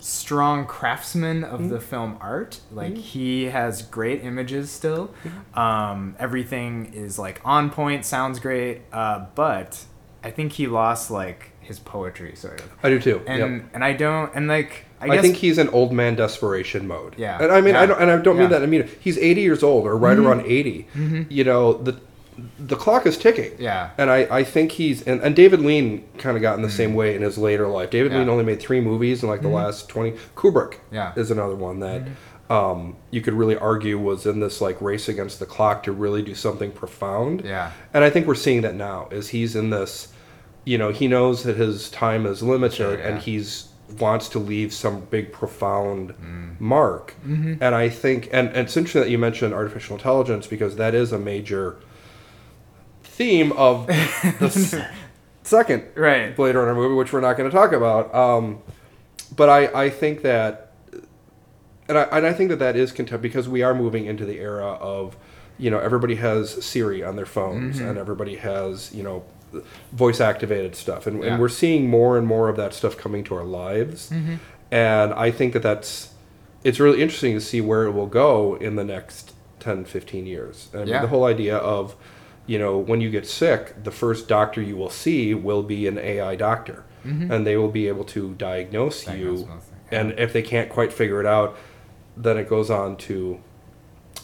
strong craftsman Mm-hmm. of the film art. Like he has great images still. Mm-hmm. Um, everything is like on point, sounds great. Uh, but I think he lost like his poetry sort of. I do too. And Yep. and I don't and like I, I, guess think he's in old man desperation mode. Yeah. and I mean, I don't, and I don't mean Yeah. that. I mean, he's 80 years old or right around 80. You know, the the clock is ticking. Yeah. And I, I think he's and, and David Lean kind of got in the same way in his later life. David Yeah. Lean only made three movies in like the last 20. Kubrick Yeah. is another one that um, you could really argue was in this like race against the clock to really do something profound. Yeah. And I think we're seeing that now is he's in this, you know, he knows that his time is limited Sure, and he's wants to leave some big profound Mm. mark. Mm-hmm. And I think and, and it's interesting that you mentioned artificial intelligence because that is a major theme of the *laughs* second Right. Blade Runner movie, which we're not going to talk about. Um, but I, I think that, and I, and I think that that is contempt because we are moving into the era of, you know, everybody has Siri on their phones Mm-hmm. and everybody has, you know, voice activated stuff. And, Yeah. and we're seeing more and more of that stuff coming to our lives. Mm-hmm. And I think that that's, it's really interesting to see where it will go in the next 10, 15 years. I mean, Yeah. the whole idea of, you know, when you get sick, the first doctor you will see will be an AI doctor, and they will be able to diagnose, Mm-hmm. Diagnose you. And if they can't quite figure it out, then it goes on to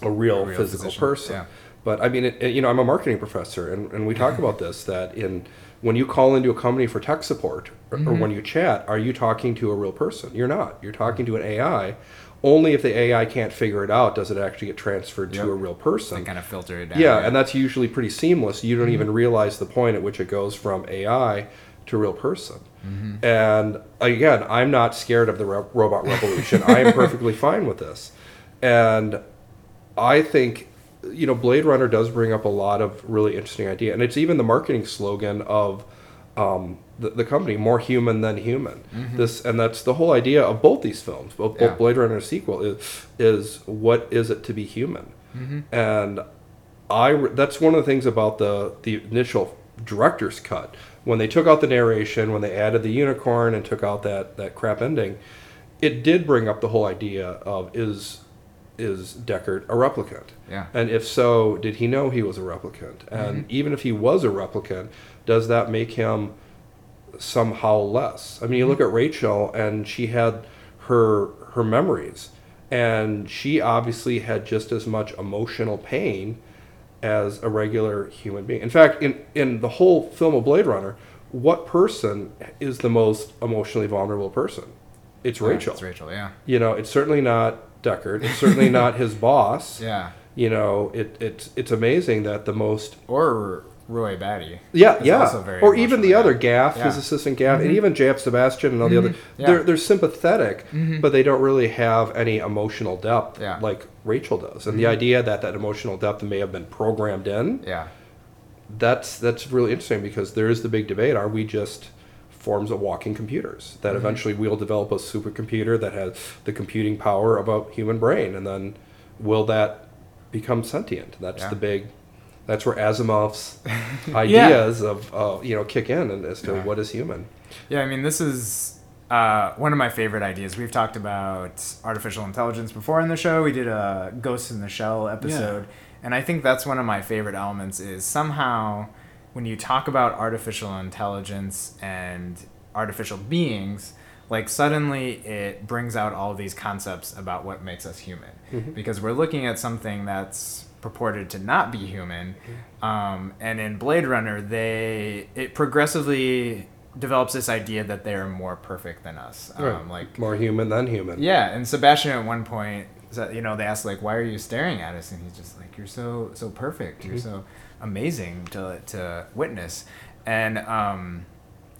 a real, A real physical physician, person. yeah. But I mean, it, it- you know, I'm a marketing professor, and, and we talk about this that in when you call into a company for tech support or, or when you chat, are you talking to a real person? You're not. You're talking to an AI. Only if the AI can't figure it out does it actually get transferred Yep. to a real person. They kind of filter it down. Yeah, and that's usually pretty seamless. You don't Mm-hmm. even realize the point at which it goes from AI to real person. Mm-hmm. And again, I'm not scared of the ro- robot revolution. I am *laughs* perfectly fine with this. And I think you know Blade Runner does bring up a lot of really interesting idea, and it's even the marketing slogan of um, the, the company, "More human than human." This and that's the whole idea of both these films, both, Mm-hmm. Yeah. both Blade Runner and sequel is is what is it to be human, Mm-hmm. and I that's one of the things about the the initial director's cut when they took out the narration, when they added the unicorn and took out that that crap ending, it did bring up the whole idea of is is Deckard a replicant? Yeah. And if so, did he know he was a replicant? And even if he was a replicant, does that make him somehow less? I mean, you look mm-hmm. at Rachel, and she had her her memories, and she obviously had just as much emotional pain as a regular human being. In fact, in in the whole film of Blade Runner, what person is the most emotionally vulnerable person? It's Yeah, Rachel. It's Rachel, yeah. You know, it's certainly not Deckard. It's certainly *laughs* not his boss. Yeah. You know, it, it's it's amazing that the most Or Roy Batty. yeah is yeah also very or even the emotional, other yeah. Gaff, his Yeah. Mm-hmm. assistant Gaff, and even J.F. Sebastian and all the other. Yeah. Mm-hmm. They're they're sympathetic, but they don't really have any emotional depth Yeah. Mm-hmm. like Rachel does. And the idea that that emotional depth may have been programmed in Yeah. that's that's really interesting because there is the big debate: Are we just forms of walking computers that Mm-hmm. eventually we'll develop a supercomputer that has the computing power of a human brain, and then will that become sentient? That's Yeah. the big. That's where Asimov's *laughs* ideas of uh, you know kick in and as to Yeah. what is human. Yeah, I mean, this is uh, one of my favorite ideas. We've talked about artificial intelligence before in the show. We did a Ghost in the Shell episode, and I think that's one of my favorite elements. Is somehow when you talk about artificial intelligence and artificial beings, like suddenly it brings out all these concepts about what makes us human, because we're looking at something that's purported to not be human, um, and in Blade Runner, they it progressively develops this idea that they're more perfect than us. Um, like more human than human. yeah, and Sebastian at one point, you know, they asked like, "Why are you staring at us?" And he's just like, "You're so so perfect. You're so amazing to to witness." And um,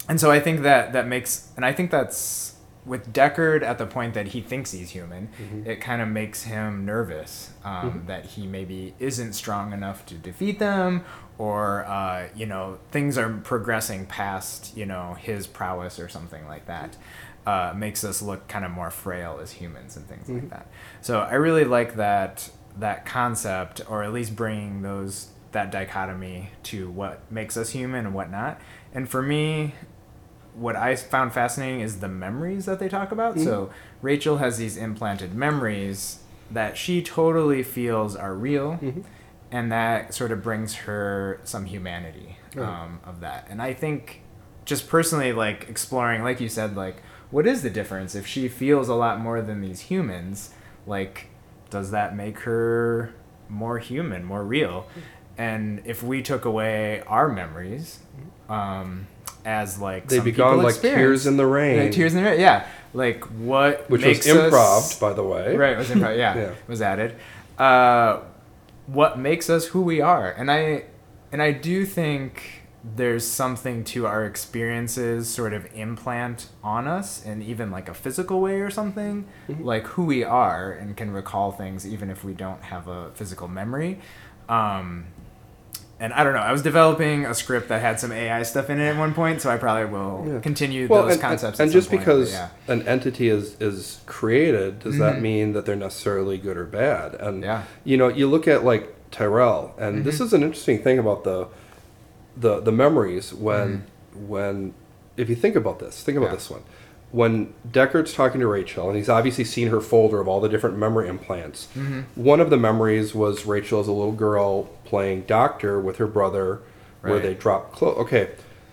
and so I think that that makes, and I think that's with Deckard at the point that he thinks he's human, it kind of makes him nervous um, that he maybe isn't strong enough to defeat them, or uh, you know things are progressing past you know his prowess or something like that. Uh, makes us look kind of more frail as humans and things like that. So I really like that that concept, or at least bringing those that dichotomy to what makes us human and what not. And for me, what I found fascinating is the memories that they talk about. So Rachel has these implanted memories that she totally feels are real, and that sort of brings her some humanity um, of that. And I think just personally, like exploring, like you said, like what is the difference if she feels a lot more than these humans? Like, does that make her more human, more real? And if we took away our memories, um, as like They some be like tears in the rain, like tears in the rain, yeah. Like what which was improv, by the way. right? It was improv. Yeah, *laughs* Yeah. was added. Uh, what makes us who we are, and I, and I do think there's something to our experiences sort of implant on us in even like a physical way or something Mm-hmm. like who we are and can recall things even if we don't have a physical memory um, and I don't know. I was developing a script that had some AI stuff in it at one point, so I probably will Yeah. continue well, those and, concepts. and, some just point, because yeah. an entity is is created, does that Mhm. mean that they're necessarily good or bad? And Yeah. you know, you look at like Tyrell, and this Mhm. is an interesting thing about the the the memories when when if you think about this, think about Mm-hmm. Yeah. this one. When Deckard's talking to Rachel, and he's obviously seen her folder of all the different memory implants. Mhm. One of the memories was Rachel as a little girl playing doctor with her brother, where they drop clothes. Okay,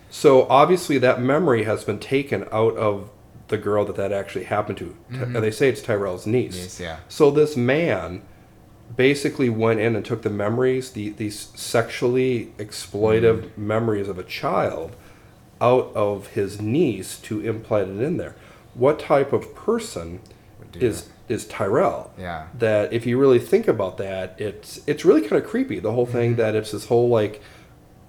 so obviously that memory has been taken out of the girl that that actually happened to, and they say it's Tyrell's niece. Yes, yeah. So this man basically went in and took the memories, the these sexually exploitive Mm. memories of a child, out of his niece to implant it in there. What type of person is is Tyrell? Yeah. That if you really think about that, it's it's really kind of creepy. The whole thing Mm-hmm. that it's this whole like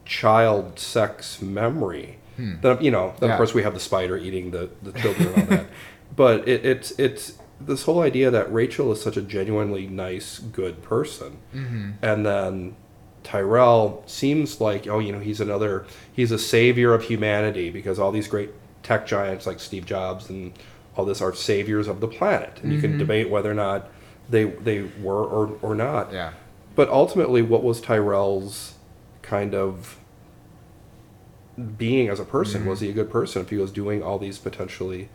child sex memory. That you know, Hmm. Yeah. of course we have the spider eating the the children and all that. *laughs* But it, it's it's this whole idea that Rachel is such a genuinely nice, good person, Mm-hmm. and then Tyrell seems like oh you know he's another he's a savior of humanity because all these great tech giants like Steve Jobs and all this are saviors of the planet, and Mm-hmm. you can debate whether or not they they were or or not. Yeah. But ultimately, what was Tyrell's kind of being as a person? Mm-hmm. Was he a good person if he was doing all these potentially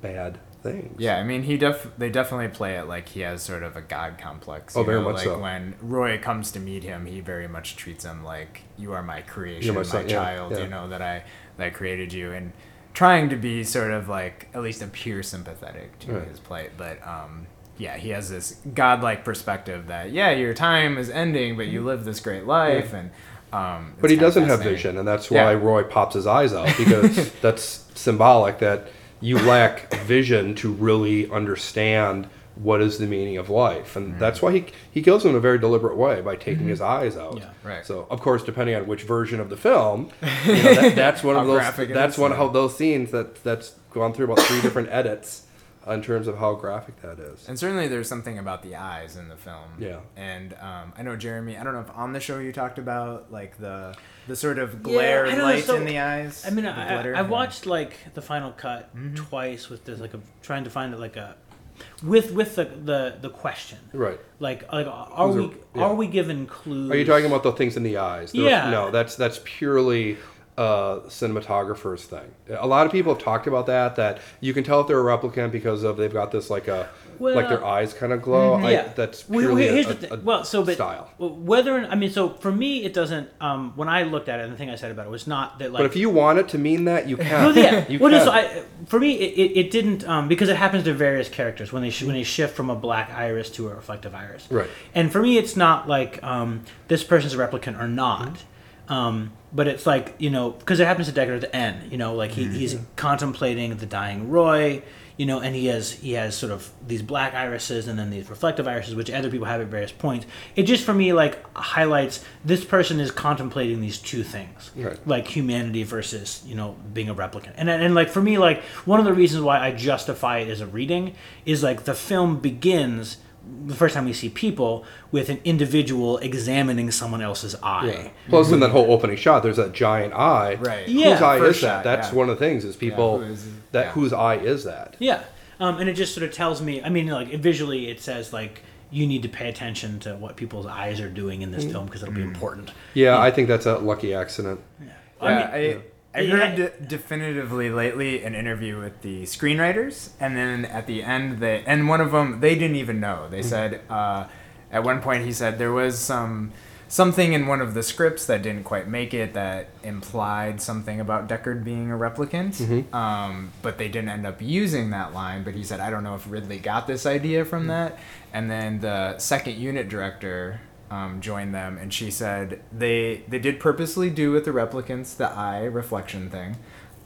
bad things? Yeah, I mean, he def they definitely play it like he has sort of a god complex. Oh, very know, much like so. when Roy comes to meet him, he very much treats him like you are my creation, my son, yeah, child. yeah. You know that I that I created you, and trying to be sort of like at least appear sympathetic to Right. his plight. But um, yeah, he has this godlike perspective that yeah, your time is ending, but you live this great life, and um, But he doesn't have vision, and that's why Yeah. Roy pops his eyes out because *laughs* that's symbolic that you lack vision to really understand what is the meaning of life, and Mm-hmm. that's why he he kills him in a very deliberate way by taking his eyes out. Yeah. Right. So of course, depending on which version of the film, you know, that, that's one *laughs* of those. That's one of those scenes that that's gone through about three different edits in terms of how graphic that is. And certainly there's something about the eyes in the film. Yeah. And um, I know Jeremy. I don't know if on the show you talked about like the the sort of glare I don't know, light so- in the eyes. I mean, the I, glitter. I, I Yeah. watched like the final cut twice with this, like a trying to find it like a with with the the, the question, Right. like like are Those are- we yeah. are we given clues? Are you talking about the things in the eyes? Those- Yeah. No, that's that's purely uh, cinematographer's thing. A lot of people have talked about that. That you can tell if they're a replicant because of they've got this like a like their eyes kind of glow. I, Yeah, that's Well, purely here's a, the thing. Well, so but style. whether I mean, so for me, it doesn't. Um, when I looked at it, and the thing I said about it was not that like. But if you want it to mean that, you *laughs* can. Well, yeah. You well, no, so I, for me, it, it, it didn't um, because it happens to various characters when they sh- when they shift from a black iris to a reflective iris. Right. And for me, it's not like um, this person's a replicant or not. Um, but it's like you know because it happens to Deckard at the end. You know, like he, mm-hmm. he's contemplating the dying Roy. You know, and he has he has sort of these black irises and then these reflective irises, which other people have at various points. It just for me like highlights this person is contemplating these two things Right. like humanity versus you know being a replicant and and like for me like one of the reasons why i justify it as a reading is like the film begins the first time we see people with an individual examining someone else's eye Yeah. Plus, in that whole opening shot, there's that giant eye. Right. Yeah. Whose eye First is that? shot, That's yeah. one of the things is people who is- that yeah. whose eye is that? yeah um, and it just sort of tells me i mean like visually it says like you need to pay attention to what people's eyes are doing in this film because it'll be important Yeah, I think that's a lucky accident. Yeah, I mean, I, I Yeah. heard definitively lately an interview with the screenwriters, and then at the end, they and one of them they didn't even know. They said uh, at one point he said there was some something in one of the scripts that didn't quite make it that implied something about Deckard being a replicant, um, but they didn't end up using that line. But he said I don't know if Ridley got this idea from that, and then the second unit director um, joined them, and she said they they did purposely do with the replicants the eye reflection thing,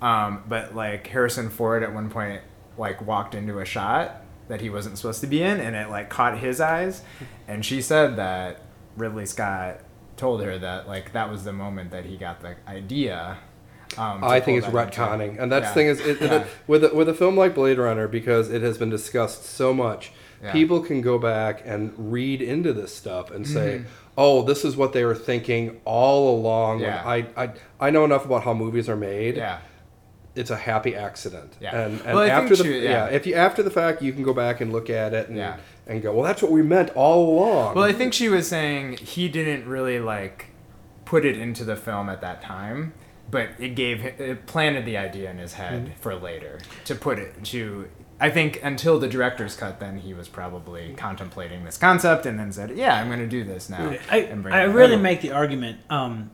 um, but like Harrison Ford at one point like walked into a shot that he wasn't supposed to be in, and it like caught his eyes, and she said that Ridley Scott told her that like that was the moment that he got the idea. Um, I think it's that into- retconning, and that's Yeah. the thing is it, it- Yeah. with a, with a film like Blade Runner because it has been discussed so much. Yeah. People can go back and read into this stuff and say, Mm-hmm. "Oh, this is what they were thinking all along." Yeah. I, I I know enough about how movies are made. yeah. It's a happy accident. Yeah. And, and Well, after the she- yeah. yeah. if you after the fact you can go back and look at it and Yeah. and go, "Well, that's what we meant all along." Well, I think she was saying he didn't really like put it into the film at that time, but it gave it planted the idea in his head Mm-hmm. for later to put it to. I think until the director's cut, then he was probably contemplating this concept, and then said, "Yeah, I'm going to do this now." I, and bring I it really over." make the argument. Um,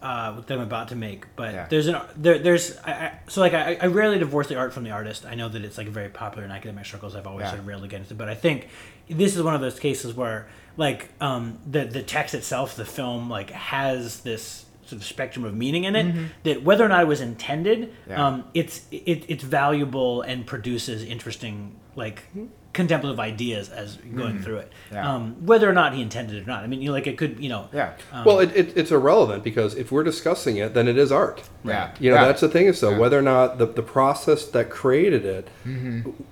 uh, that I'm about to make, but Yeah. there's an there, there's I, I, so like I, I rarely divorce the art from the artist. I know that it's like very popular in academic circles. I've always Yeah. sort of railed against it, but I think this is one of those cases where like um, the the text itself, the film, like has this sort of spectrum of meaning in it that whether or not it was intended, Mm-hmm. Yeah. um, it's it, it's valuable and produces interesting like contemplative ideas as going through it. Mm-hmm. Yeah. Um, whether or not he intended it or not, I mean, you know, like it could, you know, Yeah. well, it, it, it's irrelevant because if we're discussing it, then it is art. Yeah. You know, Yeah. that's the thing is though, Yeah. whether or not the, the process that created it,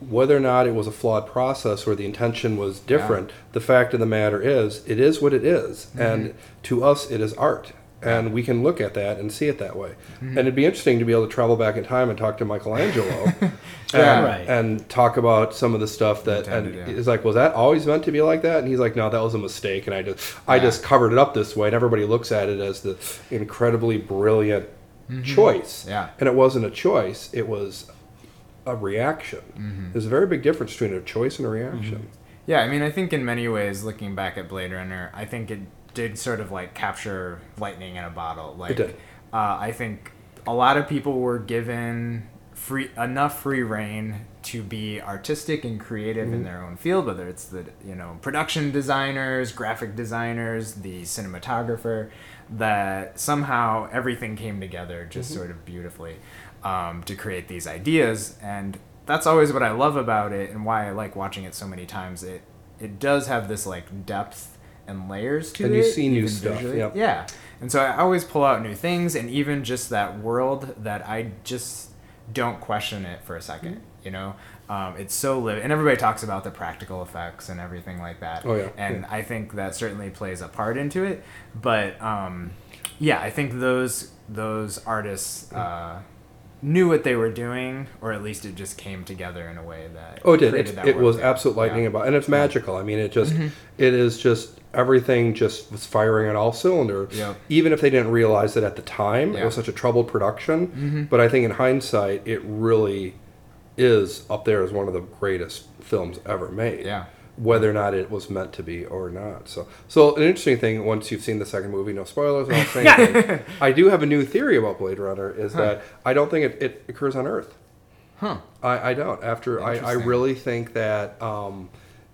whether or not it was a flawed process or the intention was different, the fact of the matter is, it is what it is. And to us, it is art. And we can look at that and see it that way. Mm-hmm. And it'd be interesting to be able to travel back in time and talk to Michelangelo *laughs* Yeah. and, Right. and talk about some of the stuff that and Intended, yeah. it's like, was that always meant to be like that? And he's like, no, that was a mistake. And I just I just covered it up this way, and everybody looks at it as the incredibly brilliant mm-hmm. choice. Yeah. And it wasn't a choice; it was a reaction. Mm-hmm. There's a very big difference between a choice and a reaction. Yeah, I mean, I think in many ways, looking back at Blade Runner, I think it did sort of like capture lightning in a bottle. Like, did. Uh, I think a lot of people were given free enough free reign to be artistic and creative in their own field, whether it's the you know production designers, graphic designers, the cinematographer, that somehow everything came together just sort of beautifully um, to create these ideas and that's always what I love about it and why I like watching it so many times. It it does have this like depth and layers to And it. And you see new stuff, yep. Yeah. And so I always pull out new things and even just that world that I just don't question it for a 2nd Mm-hmm. you know? Um, it's so live and everybody talks about the practical effects and everything like that. Oh, yeah, And yeah. I think that certainly plays a part into it. But um, yeah, I think those those artists uh, knew what they were doing, or at least it just came together in a way that Oh, it did. It, it was absolute lightning Yeah. about, and it's magical. I mean, it just, it is just everything just was firing on all cylinders. Yep. Even if they didn't realize it at the time, it was such a troubled production. But I think in hindsight, it really is up there as one of the greatest films ever made. Yeah. Whether or not it was meant to be or not. So, so an interesting thing. Once you've seen the second movie, no spoilers. Say anything. *laughs* I do have a new theory about Blade Runner. Is that I don't think it, it occurs on Earth. Huh. I, I don't. After I, I really think that um,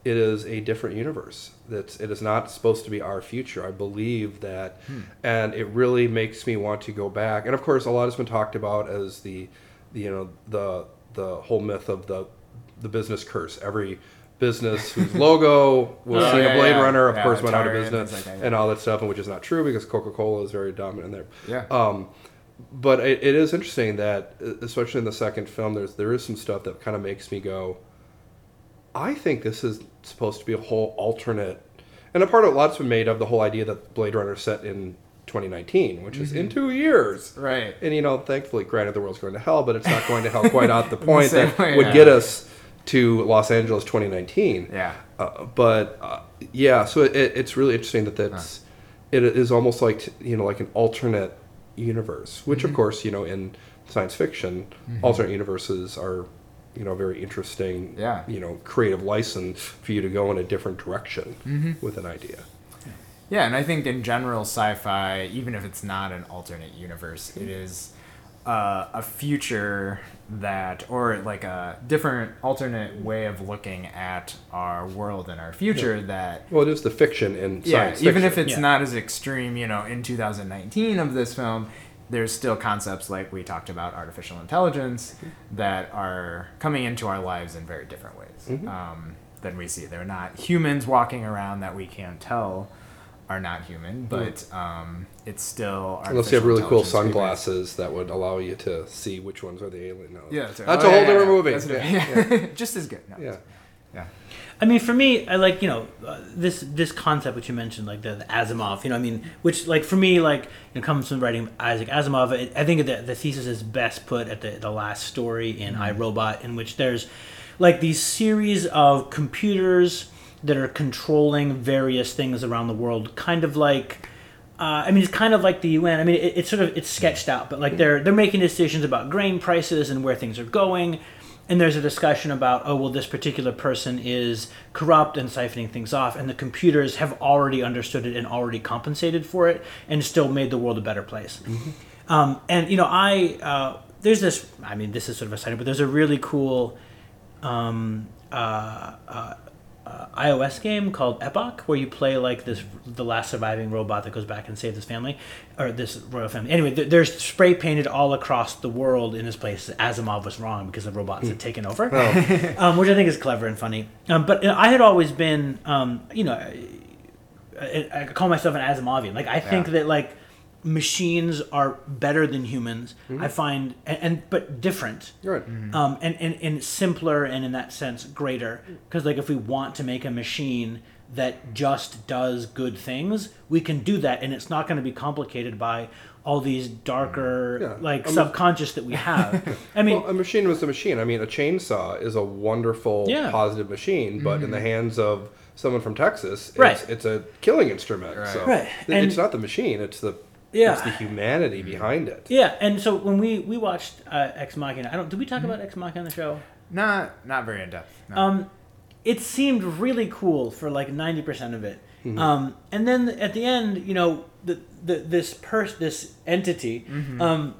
it is a different universe. That's it is not supposed to be our future. I believe that, Hmm. and it really makes me want to go back. And of course, a lot has been talked about as the, the you know the the whole myth of the the business curse. Every business *laughs* whose logo was Oh, seeing yeah, a Blade yeah. Runner, of Yeah, course, went out of Atari and business like that, and all that stuff, and which is not true because Coca Cola is very dominant in there. Yeah. Um, but it, it is interesting that, especially in the second film, there's there is some stuff that kind of makes me go. I think this is supposed to be a whole alternate, and a part of lots been made of the whole idea that Blade Runner set in 2019, which is Mm-hmm. in two years. Right. And you know, thankfully, granted, the world's going to hell, but it's not going to hell quite out the *laughs* the point same that way, would yeah. get us to Los Angeles 2019. Yeah. Uh, but uh, yeah, so it, it's really interesting that that's it is almost like you know like an alternate universe, which Mm-hmm. of course you know in science fiction, alternate universes are you know very interesting. Yeah. You know, creative license for you to go in a different direction Mm-hmm. with an idea. Yeah, and I think in general, sci-fi, even if it's not an alternate universe, it is uh, a future that, or like a different alternate way of looking at our world and our future that Well, it is the fiction in yeah, science even if it's Yeah. not as extreme, you know, in 2019 of this film, there's still concepts like we talked about artificial intelligence that are coming into our lives in very different ways Mm-hmm. um, than we see. They're not humans walking around that we can't tell are not human, but um, it's still Mm. Unless you have really cool sunglasses that would allow you to see which ones are the alien. No, Yeah, that's, that's, a oh, whole yeah, different yeah, movie. that's Yeah, yeah, *laughs* just as good. No, yeah. yeah. I mean, for me, I like you know uh, this this concept which you mentioned, like the, the Asimov. You know, I mean, which like for me, like you know, comes from writing Isaac Asimov. It, I think the the thesis is best put at the the last story in I, Robot, in which there's like these series of computers that are controlling various things around the world, kind of like. Uh, I mean, it's kind of like the UN. I mean, it, it's sort of it's sketched out, but like they're they're making decisions about grain prices and where things are going, and there's a discussion about oh well this particular person is corrupt and siphoning things off and the computers have already understood it and already compensated for it and still made the world a better place. Um, and you know i uh, there's this i mean this is sort of a side but there's a really cool um, uh, uh, uh, iOS game called Epoch, where you play like this the last surviving robot that goes back and saves his family, or this royal family. Anyway, th- there's spray painted all across the world in this place. Asimov was wrong because the robots had taken over, *laughs* um, which I think is clever and funny. Um, but you know, I had always been, um, you know, I, I call myself an Asimovian. Like I think Yeah. that like machines are better than humans. I find and, and but different You're right. um, and, and, and simpler and in that sense greater because like if we want to make a machine that just does good things we can do that and it's not going to be complicated by all these darker Yeah. like I mean- subconscious that we *laughs* have i mean well, a machine was a machine. I mean, a chainsaw is a wonderful, Yeah. Mm-hmm. positive machine, but in the hands of someone from Texas, it's, Right. it's a killing instrument. Right. So Right. it- And- it's not the machine; it's the Yeah. it's the humanity behind it. yeah and so when we we watched uh, ex machina i don't did we Mm-hmm. talk about ex machina on the show Not not very in depth. No. um, it seemed really cool for like 90% of it Mm-hmm. um, and then at the end you know the, the this pers- this entity Mm-hmm. um,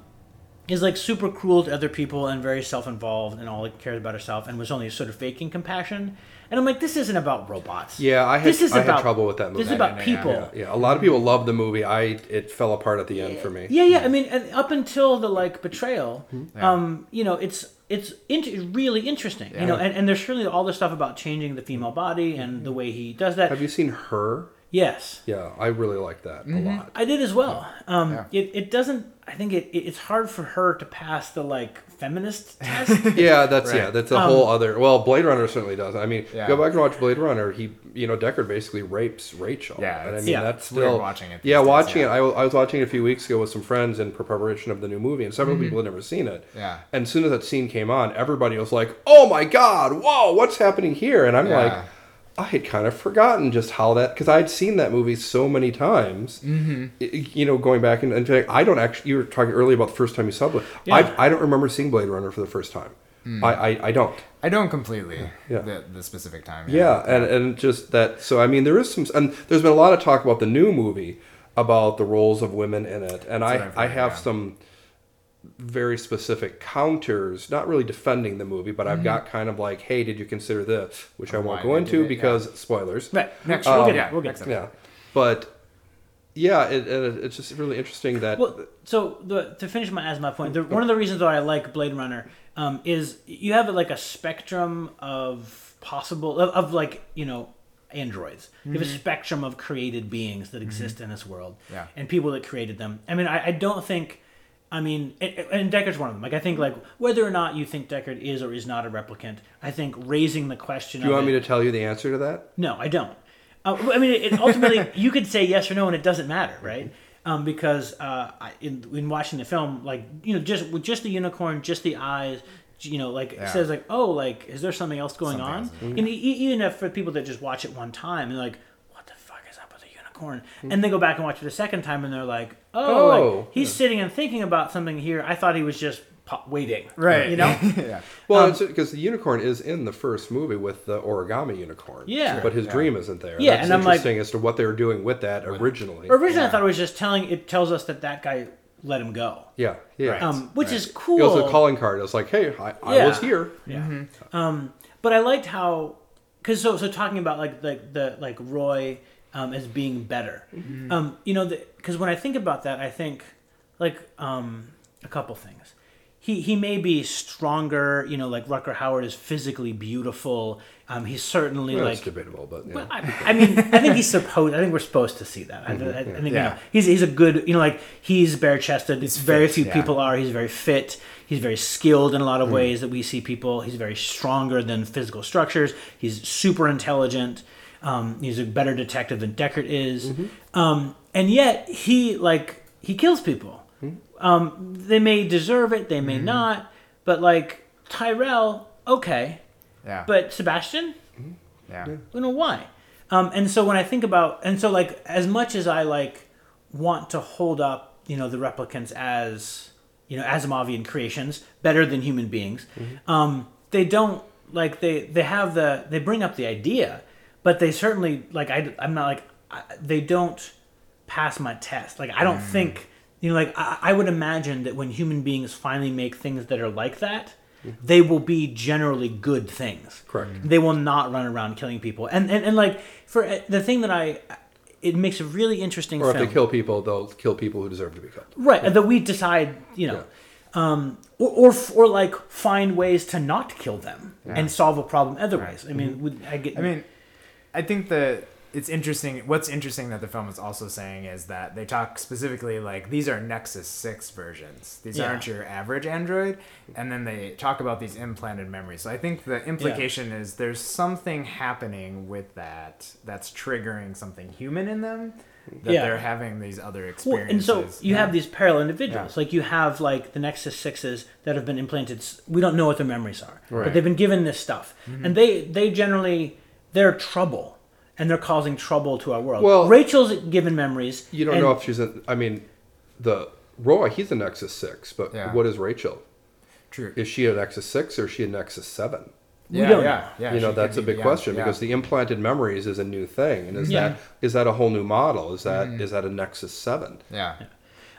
is like super cruel to other people and very self-involved and all it cares about herself and was only sort of faking compassion and i'm like this isn't about robots Yeah, I had This is I had about- trouble with that movie. this is about Yeah, yeah, people yeah. yeah, a lot of people loved the movie. I it fell apart at the end for me. Yeah, yeah. I mean, and up until the like betrayal, Yeah. um, you know, it's it's int- really interesting. You know, and, and there's certainly all the stuff about changing the female body and the way he does that. Have you seen her? yes, Yeah, I really like that a lot. I did as well. Um, Yeah. it, it doesn't. I think it, it- it's hard for her to pass the like feminist *laughs* test. Yeah, that's yeah, that's a Um, whole other. Well, Blade Runner certainly does. I mean, Yeah. go back and watch Blade Runner. He, you know, Deckard basically rapes Rachel. Yeah, and I mean Yeah. that's It's weird still watching it Yeah, days, watching yeah. it. I, I was watching it a few weeks ago with some friends in preparation of the new movie, and several Mm-hmm. people had never seen it. Yeah. And as soon as that scene came on, everybody was like, "Oh my god, whoa, what's happening here?" And I'm Yeah. like. I had kind of forgotten just how that because I'd seen that movie so many times. Mm-hmm. You know, going back and in fact, I don't actually. You were talking earlier about the first time you saw Blade. Yeah. I, I don't remember seeing Blade Runner for the first time. I, I, I don't. I don't completely. Yeah. The, the specific time. Yeah, and and just that. So I mean, there is some, and there's been a lot of talk about the new movie about the roles of women in it, and what I I've have yeah. some very specific counters, not really defending the movie, but I've got kind of like, hey, did you consider this? Which I won't Mm-hmm. go into it, because spoilers. right. Next we'll year. get yeah, We'll get next. Yeah, but yeah, it, it, it's just really interesting that. Well, so the, to finish my Asimov point, the, one of the reasons why I like Blade Runner um, is you have like a spectrum of possible of, of like you know androids. You have a spectrum of created beings that exist in this world, Yeah. and people that created them. I mean, I, I don't think. I mean, and- and Deckard's one of them. Like, I think, like, whether or not you think Deckard is or is not a replicant, I think raising the question. do you want me to tell you the answer to that? no, I don't. Uh, I mean, it, ultimately, *laughs* you could say yes or no, and it doesn't matter, right? Um, because uh, in, in watching the film, like you know, just with just the unicorn, just the eyes, you know, like it Yeah. says like, oh, like is there something else going Something on? else. And e- e- even if for people that just watch it one time, they're like, what the fuck is up with the unicorn? And they go back and watch it a second time, and they're like, oh, Oh, like, he's sitting and thinking about something here. I thought he was just po- waiting, Right. You know. *laughs* yeah. Well, Um, it's because the unicorn is in the first movie with the origami unicorn. Yeah. but his Yeah. dream isn't there. Yeah, That's and I'm like- interesting as to what they were doing with that originally. Originally, I thought it was just telling. It tells us that that guy let him go. Yeah, yeah. Right. um, which right. is It was a calling card. It was like, hey, I, I Yeah. was here. Yeah. Um, but I liked how, because so so talking about like the the like Roy um, as being better, um, you know, because when I think about that, I think like um, a couple things. He, he may be stronger, you know, like Rutger Hauer is physically beautiful. Um, he's certainly Well, like it's debatable, but yeah. well, I, I mean, I think he's supposed. I think we're supposed to see that. I, I, I think you know, he's he's a good. You know, like he's bare chested. It's very fit, few yeah. people are. He's very fit. He's very skilled in a lot of ways that we see people. He's very stronger than physical structures. He's super intelligent. Um, he's a better detective than Deckard is. Um, and yet he like he kills people. Um, they may deserve it. They may not. But like Tyrell, okay. Yeah. But Sebastian, yeah. you know why um, and so when i think about and so like as much as i like want to hold up you know the replicants as you know asimovian creations better than human beings um, they don't like they they have the they bring up the idea, but they certainly like I I'm not like I, they don't pass my test. Like I don't think you know like I, I would imagine that when human beings finally make things that are like that. They will be generally good things. Correct. They will not run around killing people. And and, and like for uh, the thing that I, it makes a really interesting. Or if film. they kill people, they'll kill people who deserve to be killed. right that we decide you know um, or, or or like find ways to not kill them and solve a problem otherwise i mean would i get I mean, I think that it's interesting. What's interesting that the film is also saying is that they talk specifically like these are Nexus 6 versions. These Yeah. aren't your average Android. And then they talk about these implanted memories. So I think the implication is there's something happening with that that's triggering something human in them. That Yeah. they're having these other well, experiences. and so you have these parallel individuals like you have like the nexus sixes that have been implanted we don't know what their memories are but they've been given this stuff Mm-hmm. and they they generally they're trouble and they're causing trouble to our world Well- rachel's given memories You don't and- know if she's in. I mean, the Roy, he's a Nexus Six, but Yeah. what is Rachel? True. Is she a Nexus Six or is she a Nexus Seven? we yeah, don't yeah, know. yeah. you know, she that's a could be big beyond- question yeah. because the implanted memories is a new thing, and is Yeah. that is that a whole new model? Is that Mm-hmm. is that a Nexus Seven? Yeah.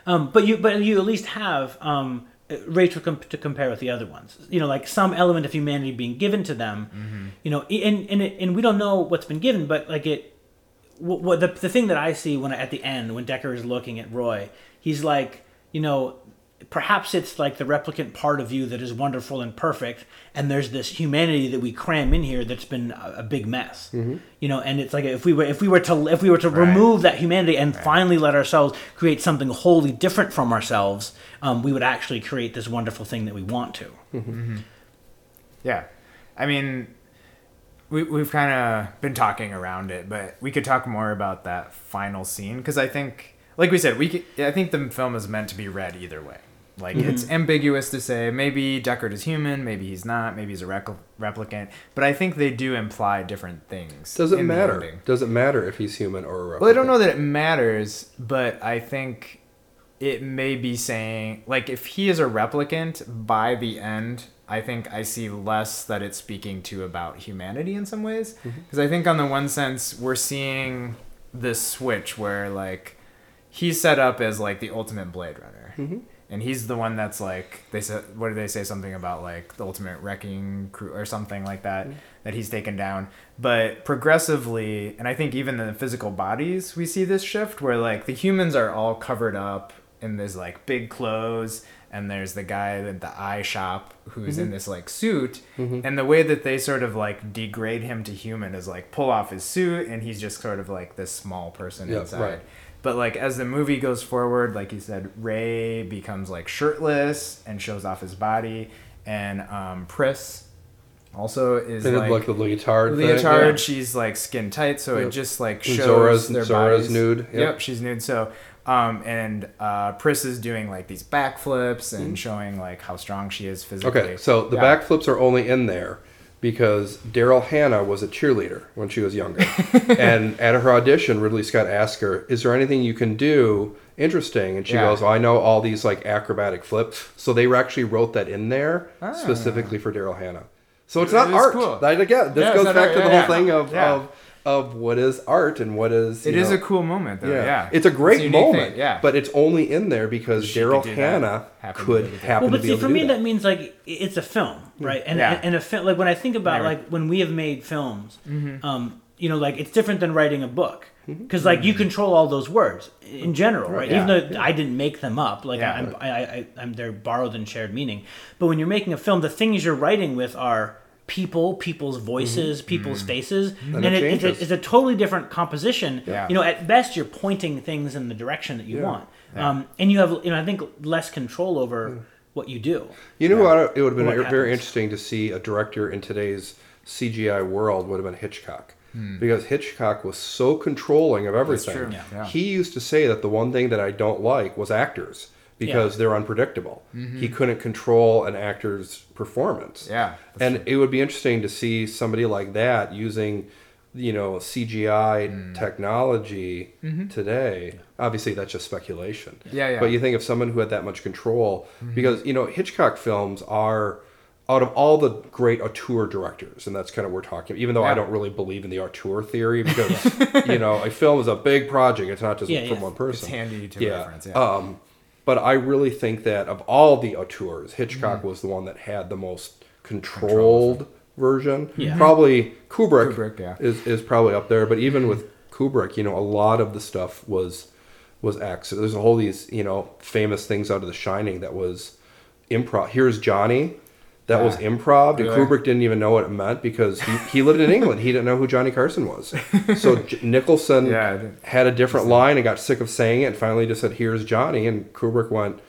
Um, but you but you at least have um, Rachel comp- to compare with the other ones. You know, like some element of humanity being given to them. Mm-hmm. You know, and and it, and we don't know what's been given, but like it. What, what the the thing that I see when I, at the end when Deckard is looking at Roy, he's like, you know. Perhaps it's like the replicant part of you that is wonderful and perfect, and there's this humanity that we cram in here that's been a, a big mess, you know. And it's like if we were if we were to if we were to Right. remove that humanity and finally let ourselves create something wholly different from ourselves, um, we would actually create this wonderful thing that we want to. Mm-hmm. Mm-hmm. Yeah. I mean, we, we've kind of been talking around it, but we could talk more about that final scene because I think, like we said, we could, I think the film is meant to be read either way. Like mm-hmm. it's ambiguous to say maybe Deckard is human, maybe he's not, maybe he's a rec- replicant, but I think they do imply different things. Does it matter? Does it matter if he's human or a replicant? Well, I don't know that it matters, but I think it may be saying like if he is a replicant by the end, I think I see less that it's speaking to about humanity in some ways. Mm-hmm. Because I think on the one sense we're seeing this switch where like he's set up as like the ultimate Blade Runner. Mm-hmm. And he's the one that's like they said. What did they say? Something about like the ultimate wrecking crew or something like that mm-hmm. that he's taken down. But progressively, and I think even in the physical bodies, we see this shift where like the humans are all covered up in this like big clothes, and there's the guy at the eye shop who's in this like suit, and the way that they sort of like degrade him to human is like pull off his suit, and he's just sort of like this small person Yeah, inside. right. But like as the movie goes forward, like you said, Ray becomes like shirtless and shows off his body, and um, Pris also is like, like the leotard. thing, leotard. yeah. She's like skin tight, so Yep. it just like shows Zhora's- their Zhora's bodies. nude, Yep. yep. she's nude. So um, and uh, Pris is doing like these backflips and showing like how strong she is physically. Mm-hmm. Okay, so the Yeah. backflips are only in there because Daryl Hannah was a cheerleader when she was younger. *laughs* and at her audition, Ridley Scott asked her, Is there anything you can do interesting? And she Yeah. goes, well, I know all these like acrobatic flips. So they actually wrote that in there Ah. specifically for Daryl Hannah. So it's not is art. cool. That, again, this Yeah, goes back art, to the yeah, whole thing of, of of what is art and what is It you is know, a cool moment though. Yeah, it's a great unique moment, thing, Yeah, but it's only in there because She Daryl could do that. Hannah could be to do happen Well, but to be see, able for me, that. that means like it's a film, right? And Yeah. and, and a film, like when I think about Never. like when we have made films, Mm-hmm. um, you know, like it's different than writing a book because like you control all those words in general, right? Mm-hmm. Yeah. Even though I didn't make them up, like Yeah. I'm, I, I, I'm they're borrowed and shared meaning. But when you're making a film, the things you're writing with are people, people's voices, people's faces, and, Mm-hmm. it it, it's, a, it's a totally different composition. Yeah. You know, at best you're pointing things in the direction that you Yeah. want, um, and you have, you know, I think less control over what you do. You know what? It would have been very happens? interesting to see a director in today's CGI world would have been Hitchcock. Because Hitchcock was so controlling of everything. true, yeah. Yeah. He used to say that the one thing that I don't like was actors because they're unpredictable. He couldn't control an actor's performance. Yeah, And it would be interesting to see somebody like that using, you know, CGI Mm. technology today. Obviously, that's just speculation. Mm-hmm. Yeah, yeah. But you think of someone who had that much control, Mm-hmm. because you know Hitchcock films are out of all the great auteur directors, and that's kind of what we're talking. Even though I don't really believe in the auteur theory, *laughs* because you know a film is a big project. It's not just Yeah, from yeah. one person. It's handy to yeah. reference. Yeah. Um, but I really think that of all the auteurs, Hitchcock Mm-hmm. was the one that had the most controlled version. Yeah. Probably Kubrick, Kubrick, yeah. is, is probably up there. But even with Kubrick, you know, a lot of the stuff was was accident. There's a whole these you know famous things out of The Shining that was improv. Here's Johnny. That was Yeah. improv, and Really? Kubrick didn't even know what it meant because he, he lived in *laughs* England. He didn't know who Johnny Carson was. So *laughs* J- Nicholson Yeah, had a different line and got sick of saying it and finally just said, Here's Johnny. And Kubrick went,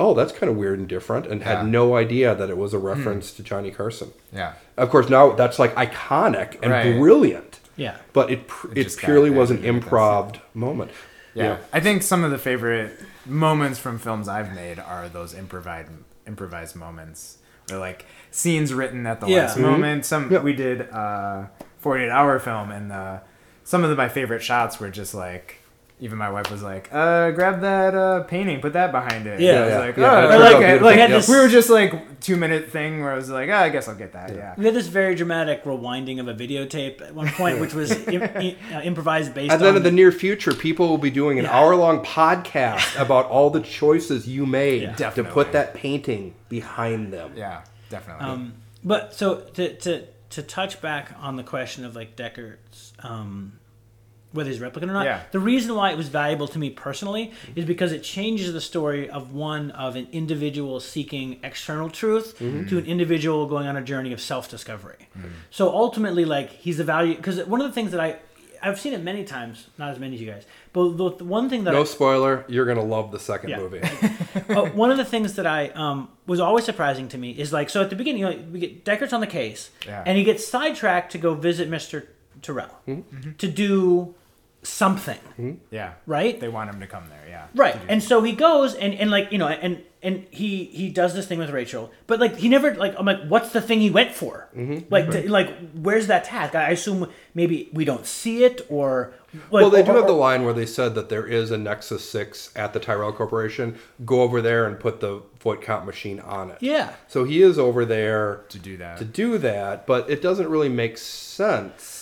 Oh, that's kind of weird and different, and Yeah. had no idea that it was a hmm. reference to Johnny Carson. yeah. Of course, now that's like iconic and Right. brilliant, Yeah. but it, pr- It it, purely was an and it got improv moment. Yeah. I think some of the favorite moments from films I've made are those improvised improvised moments or like scenes written at the Yeah. last Mhm. moment. Some Yeah. we did a 48 hour film and uh, some of the, my favorite shots were just like even my wife was like, uh, grab that uh, painting, put that behind it. Yeah. And I was Yeah, like, yeah. oh, It like out Like, had this, we were just like two minute thing where I was like, oh, I guess I'll get that. Yeah. We had this very dramatic rewinding of a videotape at one point, which was Im- *laughs* i- uh, improvised based And then on in the near future, people will be doing an Yeah. hour long podcast *laughs* about all the choices you made Yeah. to put that painting behind them. Yeah, definitely. Um, but so to, to to touch back on the question of like Deckard's um, whether he's a replicant or not, Yeah. the reason why it was valuable to me personally is because it changes the story of one of an individual seeking external truth to an individual going on a journey of self discovery. So ultimately, like he's a value because one of the things that I I've seen it many times, not as many as you guys, but the, one thing that No I, spoiler, you're going to love the second Yeah. movie. *laughs* uh, one of the things that I um, was always surprising to me is like so at the beginning, you know, we get Deckard's on the case, Yeah. and he gets sidetracked to go visit Mister Tyrell Mm-hmm. to do something, yeah. right? They want him to come there. Yeah. Right, and so he goes and, and like you know and and he he does this thing with Rachel, but like he never like I'm like what's the thing he went for? Mm-hmm. Like to, like where's that task? I assume maybe we don't see it or like, well, they do or- have the line where they said that there is a Nexus 6 at the Tyrell Corporation. Go over there and put the Voight-Kampff machine on it. yeah So he is over there to do that. to do that, but it doesn't really make sense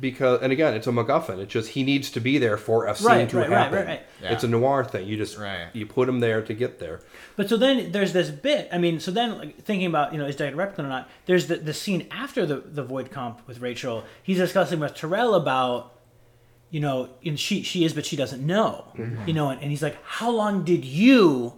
because, and again, it's a MacGuffin. It's just he needs to be there for a scene Right, to right, right, happen. right, right. Yeah. It's a noir thing. You just Right. you put him there to get there. But so then there's this bit. I mean, so then like, thinking about you know is Deckard a replicant or not? There's the the scene after the the Voight-Kampff with Rachel. He's discussing with Tyrell about you know, and she she is, but she doesn't know. Mm-hmm. You know, and, and he's like, how long did you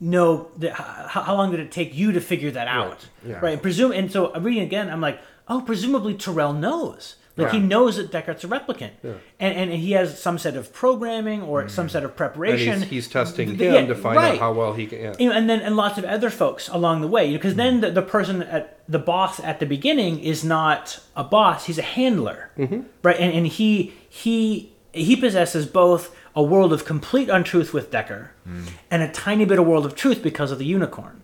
know that? How, how long did it take you to figure that out? yeah. Right. And presume. And so I'm reading again. I'm like, oh, presumably Tyrell knows. Like he knows that Deckard's a replicant, and, and he has some set of programming or some mm-hmm. set of And preparation. he's, he's testing Th- him yeah, to find right. out how well he can. Yeah. You know, and then and lots of other folks along the way because then mm-hmm. the, the person at the boss at the beginning is not a boss he's a handler mm-hmm. right and, and he he he possesses both a world of complete untruth with Decker and a tiny bit of world of truth because of the unicorn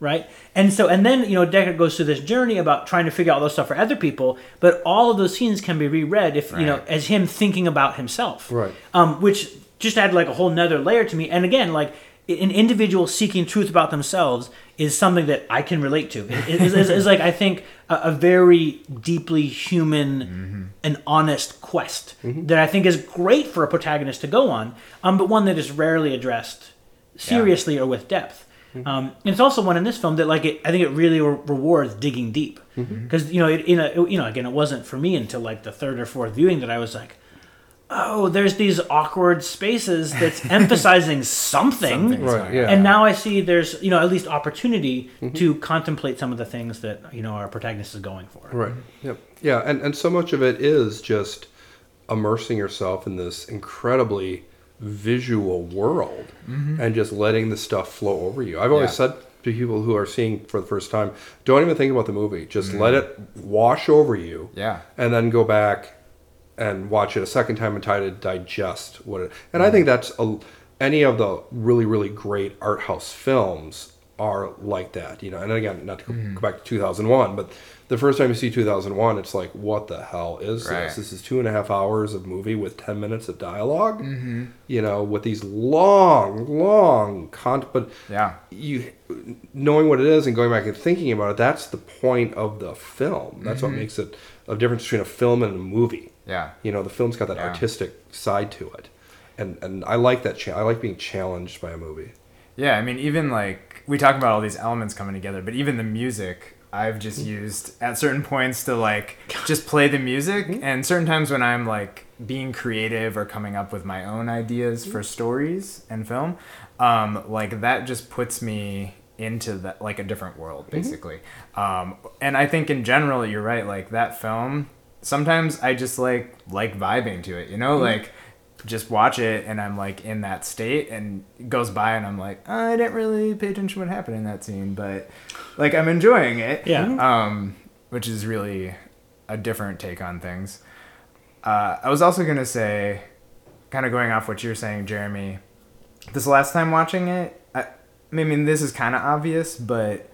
right and so and then you know Decker goes through this journey about trying to figure out all those stuff for other people but all of those scenes can be reread if you know as him thinking about himself Right. um, which just added like a whole nother layer to me. And again, like an individual seeking truth about themselves is something that I can relate to. It is is- is like I think a, a very deeply human and honest quest that I think is great for a protagonist to go on, um, but one that is rarely addressed seriously or with depth. Um, and it's also one in this film that, like, it, I think it really re- rewards digging deep. Because you know, it, in a, you know, again, it wasn't for me until like the third or fourth viewing that I was like, oh, there's these awkward spaces that's *laughs* emphasizing something. Something's Right, yeah. And now I see there's, you know, at least opportunity mm-hmm. to contemplate some of the things that, you know, our protagonist is going for. Right. Yep. Yeah, and and so much of it is just immersing yourself in this incredibly visual world mm-hmm. and just letting the stuff flow over you. I've always Yeah. said to people who are seeing for the first time, don't even think about the movie. Just let mm. it wash over you. Yeah. And then go back and watch it a second time and try to digest what it. And I think that's a, any of the really really great art house films are like that. You know, and again, not to go, go back to 2001, but the first time you see 2001, it's like, what the hell is Right. this? This is two and a half hours of movie with 10 minutes of dialog mm-hmm. You know, with these long, long con. But Yeah. you knowing what it is and going back and thinking about it, that's the point of the film. That's what mm-hmm. makes it a difference between a film and a movie. Yeah. You know, the film's got that Yeah. artistic side to it, and and I like that. Cha- I like being challenged by a movie. Yeah, I mean, even like we talk about all these elements coming together, but even the music, I've just used at certain points to like *laughs* just play the music, and certain times when I'm like being creative or coming up with my own ideas for stories and film, um, like that just puts me into that like a different world basically. Um, and I think in general, you're right. Like that film, sometimes I just like like vibing to it, you know, like just watch it and I'm like in that state and it goes by and I'm like I didn't really pay attention to what happened in that scene but like I'm enjoying it. Yeah. um which is really a different take on things. Uh, I was also gonna say kind of going off what you're saying Jeremy this last time watching it I, I mean this is kind of obvious but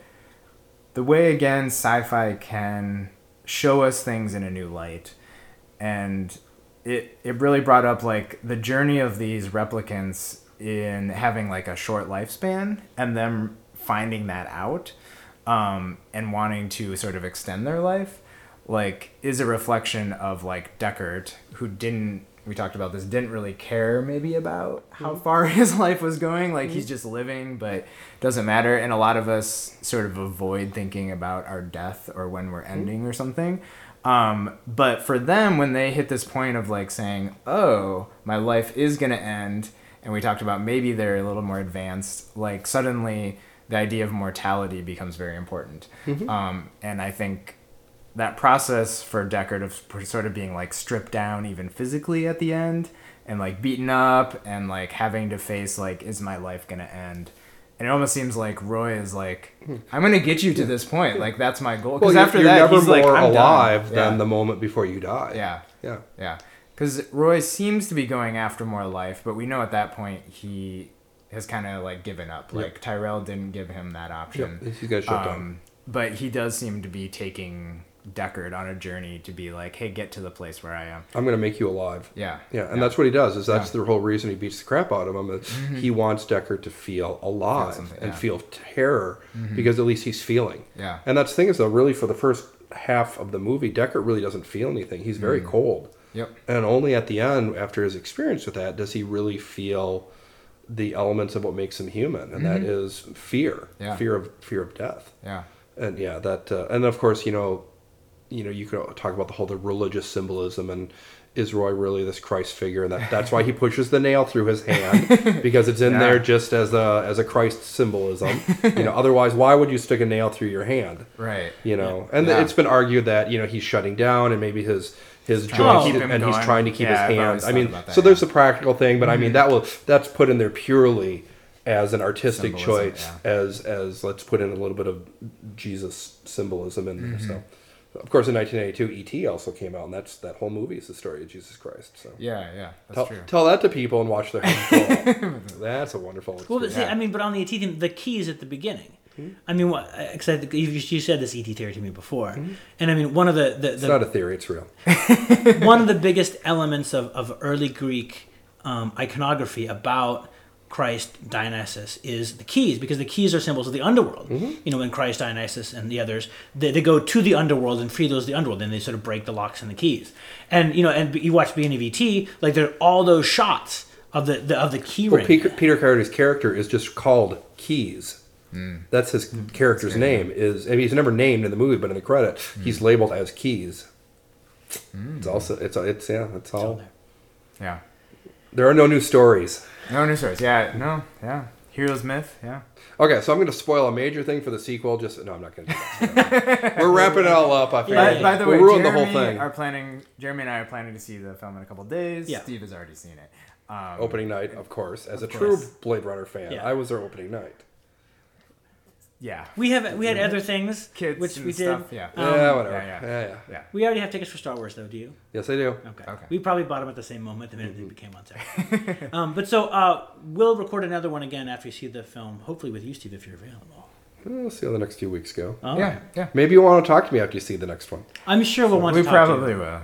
the way again sci-fi can show us things in a new light. And it it really brought up like the journey of these replicants in having like a short lifespan and them finding that out um, and wanting to sort of extend their life like is a reflection of like Deckard who didn't we talked about this didn't really care maybe about how far *laughs* his life was going. Like he's just living but doesn't matter. And a lot of us sort of avoid thinking about our death or when we're ending or something. Um, but for them when they hit this point of like saying oh my life is gonna end and we talked about maybe they're a little more advanced like suddenly the idea of mortality becomes very important. Um, and i think that process for Deckard of sort of being like stripped down even physically at the end and like beaten up and like having to face like is my life gonna end? And it almost seems like Roy is like I'm gonna get you to this point. Like that's my goal. Because you're- after you're that never he's like more I'm alive done. than yeah. the moment before you die. yeah. Yeah. yeah. Because Roy seems to be going after more life but we know at that point he has kind of like given up. Like Tyrell didn't give him that option. Yep, he's got shut down. um, but he does seem to be taking Deckard on a journey to be like, hey, get to the place where I am. I'm going to make you alive. Yeah. Yeah, and that's what he does. Is that's Yeah. Mm-hmm. the whole reason he beats the crap out of him. Is He wants Deckard to feel alive something, and feel terror because at least he's feeling. Yeah. And that's the thing is though, really for the first half of the movie, Deckard really doesn't feel anything. He's Mm. very cold. Yep. And only at the end, after his experience with that, does he really feel the elements of what makes him human, and that is fear, Mm-hmm. Yeah. fear of fear of death Yeah. and yeah that uh, and of course you know you know you could talk about the whole the religious symbolism and is roy really this christ figure? And that, that's why he pushes the nail through his hand *laughs* because it's in Yeah. there just as a as a christ symbolism. You know *laughs* otherwise why would you stick a nail through your hand? Right. you know and Yeah. it's been argued that you know he's shutting down and maybe his his joints and he's trying to keep Yeah, his hands. i mean so there's a practical thing but i mean that will that's put in there purely as an artistic Symbolism, choice as as let's put in a little bit of jesus symbolism in Mm-hmm. there so of course in 1982 et also came out and that's that whole movie is the story of jesus christ so Yeah. Yeah. That's tell, true. tell that to people and watch their hands fall. *laughs* that's a wonderful Well, but experience. see, I mean, but on the ET theme, the keys at the beginning. I mean, what? Except you, you said this ET theory to me before, and I mean, one of the the, it's not a theory it's real *laughs* one of the biggest elements of, of early Greek um, iconography about Christ Dionysus is the keys, because the keys are symbols of the underworld. Mm-hmm. You know, when Christ, Dionysus, and the others, they, they go to the underworld and free those of the underworld, and they sort of break the locks and the keys. And you know, and you watch beginning of ET, like there are all those shots of the, the of the key well, ring. peter, Peter Coyote's character is just called keys hmm. that's his hmm. character's good. name is I mean, he's never named in the movie but in the credit hmm. he's labeled as keys it's also it's it's yeah it's all there. Yeah. There are no new stories No new stories. Yeah. No. Yeah. Heroes myth. Yeah. Okay, so I'm going to spoil a major thing for the sequel. Just no, I'm not going to. do that. *laughs* We're wrapping it all up. I figured By, Yeah. by the we'll way, ruin Jeremy the whole thing. are planning. Jeremy and I are planning to see the film in a couple days. Yeah. Steve has already seen it. Um, Opening night, of course, as a Of true. Blade Runner fan, Yeah. I was there opening night. Yeah. We have we had other things, Kids which and we did. stuff. Yeah. Um, yeah, whatever. yeah, Yeah, yeah. yeah. Yeah. We already have tickets for Star Wars, though. Do you? Yes, I do. Okay. Okay. We probably bought them at the same moment the minute Mm-hmm. they became on sale. *laughs* um, but so uh, we'll record another one again after you see the film, hopefully with you, Steve, if you're available. We'll see how the next few weeks go. Oh. Yeah, yeah. Maybe you want to talk to me after you see the next one. I'm sure we'll want we to talk to you. We probably will.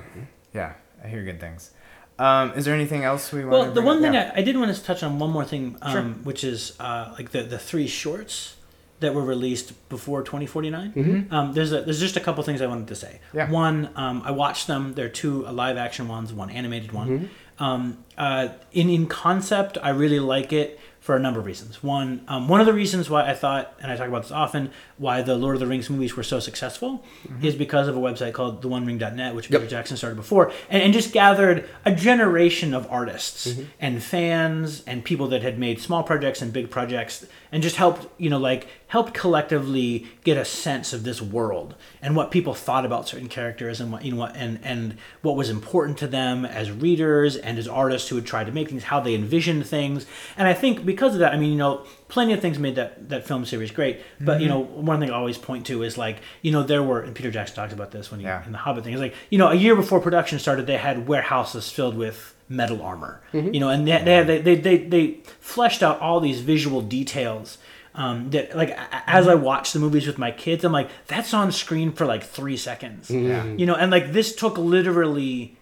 Yeah, I hear good things. Um, is there anything else we want? To Well, the one up? thing Yeah. I, I did want to touch on one more thing, um, Sure. which is uh, like the the three shorts that were released before 2049. Mm-hmm. Um, there's a, there's just a couple things I wanted to say. Yeah. One, um, I watched them. There are two live action ones, one animated one. Mm-hmm. Um, uh, in in concept, I really like it for a number of reasons. One, um, one of the reasons why I thought, and I talk about this often, why the Lord of the Rings movies were so successful is because of a website called theonering.net, which Yep. Peter Jackson started before, and, and just gathered a generation of artists and fans and people that had made small projects and big projects, and just helped, you know, like helped collectively get a sense of this world and what people thought about certain characters and what you know what and and what was important to them as readers and as artists who had tried to make things, how they envisioned things, and I think because of that, I mean, you know, plenty of things made that that film series great, but you mm-hmm. know, one thing I always point to is like, you know, there were and Peter Jackson talks about this when he Yeah. in the Hobbit thing. It's like, you know, a year before production started, they had warehouses filled with metal armor, mm-hmm. you know, and they they, they they they they fleshed out all these visual details. Um, that like as I mm-hmm. watch the movies with my kids, I'm like, that's on screen for like three seconds, Yeah. you know, and like this took literally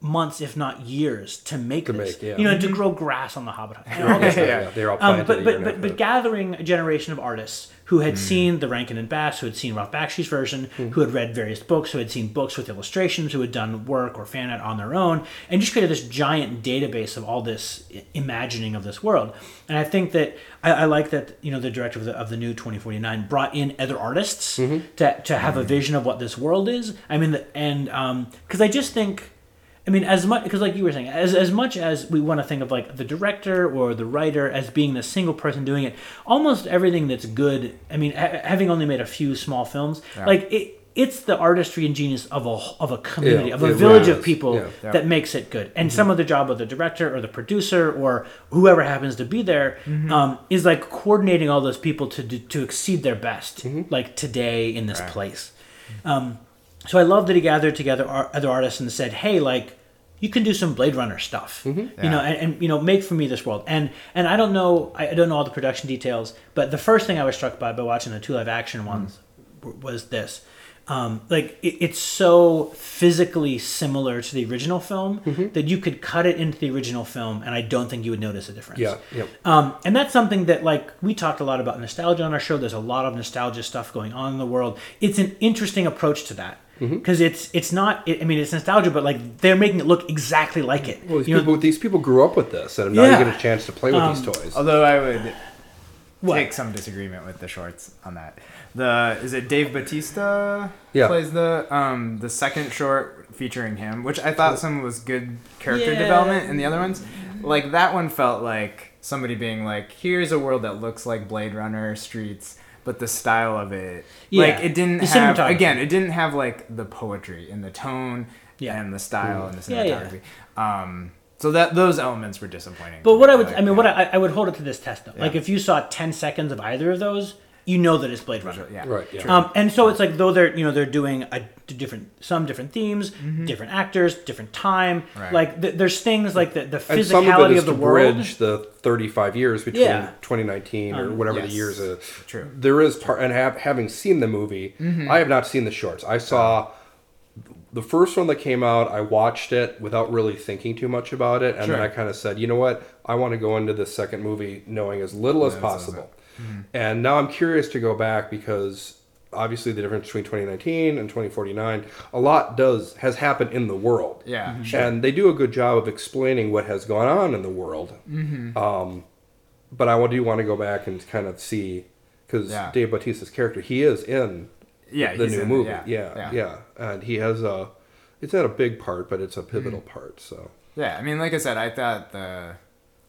months, if not years, to make To this, make, yeah. you know, to mm-hmm. grow grass on the Hobbit. and all this Yeah, yeah. They're all Um, planted but but but, but gathering a generation of artists who had mm. seen the Rankin and Bass, who had seen Ralph Bakshi's version, mm. who had read various books, who had seen books with illustrations, who had done work or fan art on their own, and just created this giant database of all this imagining of this world. And I think that I, I like that you know the director of the, of the new 2049 brought in other artists mm-hmm. to, to have a mm-hmm. vision of what this world is. I mean, the, and um, because I just think. I mean, as much because, like you were saying, as as much as we want to think of like the director or the writer as being the single person doing it, almost everything that's good. I mean, ha- having only made a few small films, Yeah. like it, it's the artistry and genius of a of a community, Yeah, of a village of people Yeah. Yeah. that makes it good. And some of the job of the director or the producer or whoever happens to be there um, is like coordinating all those people to do, to exceed their best, like today in this Right. place. Um, so I love that he gathered together ar- other artists and said, "Hey, like you can do some Blade Runner stuff, you Yeah. know, and, and you know, make for me this world." And and I don't know, I don't know all the production details, but the first thing I was struck by by watching the two live action ones w- was this. Um, like it, it's so physically similar to the original film that you could cut it into the original film, and I don't think you would notice a difference. Yeah, yeah. Um, and that's something that, like, we talked a lot about nostalgia on our show. There's a lot of nostalgia stuff going on in the world. It's an interesting approach to that Mm-hmm. because it's it's not. I mean, it's nostalgia, but like they're making it look exactly like it. Well, these You know, people, these people grew up with this, and now Yeah. you get a chance to play with Um, these toys. Although I would What? take some disagreement with the shorts on that. The is it Dave Bautista Yeah. plays the um the second short featuring him, which I thought some was good character Yeah. development, and the other ones, like that one felt like somebody being like, "Here's a world that looks like Blade Runner streets." But the style of it, Yeah. like it didn't The have again, it didn't have like the poetry and the tone Yeah. and the style and the Yeah, yeah. cinematography. Um, so that those elements were disappointing. But what I would, like, I mean, what I, I would hold it to this test though. Like if you saw 10 seconds of either of those, you know that it's Blade Runner. yeah, Right, yeah. true. Um, and so it's like though they're you know they're doing a different some different themes, different actors, different time. Mm-hmm. Right. Like th- there's things like the, the and some of it physicality is of the to world. bridge the 35 years between Yeah. 2019 or Um, whatever yes. the years is. True. There is part, and have, having seen the movie, Mm-hmm. I have not seen the shorts. I saw the first one that came out. I watched it without really thinking too much about it, and then I kind of said, you know what, I want to go into this second movie knowing as little as Yeah, that's possible. And now I'm curious to go back because obviously the difference between 2019 and 2049, a lot does has happened in the world. Yeah, Mm-hmm. sure. And they do a good job of explaining what has gone on in the world. Mm-hmm. Um, but I do want to go back and kind of see because Yeah. Dave Bautista's character, he is in yeah, the new in it, movie. yeah, Yeah, yeah, and he has a. It's not a big part, but it's a pivotal Mm-hmm. part. So Yeah, I mean, like I said, I thought the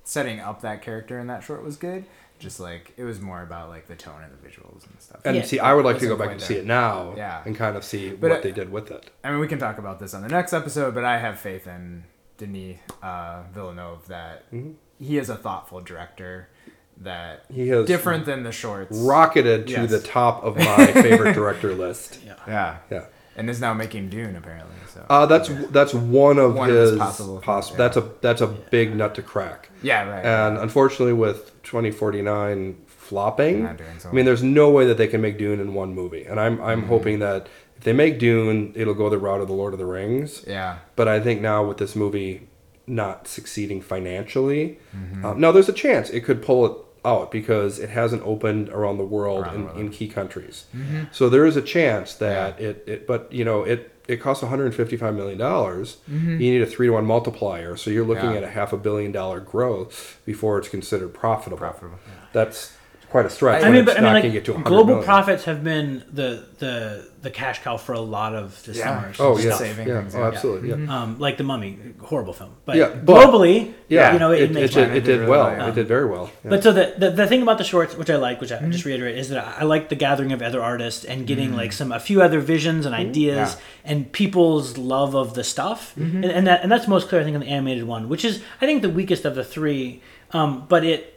setting up that character in that short was good. Just like it was more about like the tone and the visuals and stuff. and Yeah. see, I would like to go back and there. see it now. Yeah. and kind of see But what I- they did with it. I mean, we can talk about this on the next episode, but I have faith in Denis uh, Villeneuve that Mm-hmm. he is a thoughtful director that He has different than the shorts. rocketed to Yes. the top of *laughs* my favorite director list. *laughs* Yeah. Yeah, Yeah. And is now making Dune apparently. So Uh, that's that's one of One of his his possible poss- films, That's a that's a big nut to crack. yeah, right. And unfortunately, with 2049 flopping. Not doing so I mean, there's no way that they can make Dune in one movie, and I'm Mm-hmm. I'm hoping that if they make Dune, it'll go the route of the Lord of the Rings. Yeah. But I think now with this movie not succeeding financially, Mm-hmm. um, now there's a chance it could pull it out because it hasn't opened around the world Around the in, world. in key countries. So there is a chance that it, it, but you know, it it costs 155 million dollars. You need a three to one multiplier, so you're looking Mm-hmm. Yeah. at a half a billion dollar growth before it's considered profitable. Profitable. That's quite a stretch. I mean, but I mean, not gonna get to like global million. profits have been the the the cash cow for a lot of the Yeah. summer's Oh stuff. yeah, Saving yeah, things, oh, yeah. absolutely, yeah. Um, like the Mummy, horrible film, but, Yeah, but- globally, Yeah, you know, it, it, makes it, did, it It did really well. well, yeah. It did very well. Yeah. But so the, the the thing about the shorts, which I like, which I Mm-hmm. just reiterate, is that I like the gathering of other artists and getting like some a few other visions and ideas Mm-hmm. Yeah. and people's love of the stuff, Mm-hmm. and, and that and that's most clear I think in the animated one, which is I think the weakest of the three. Um, but it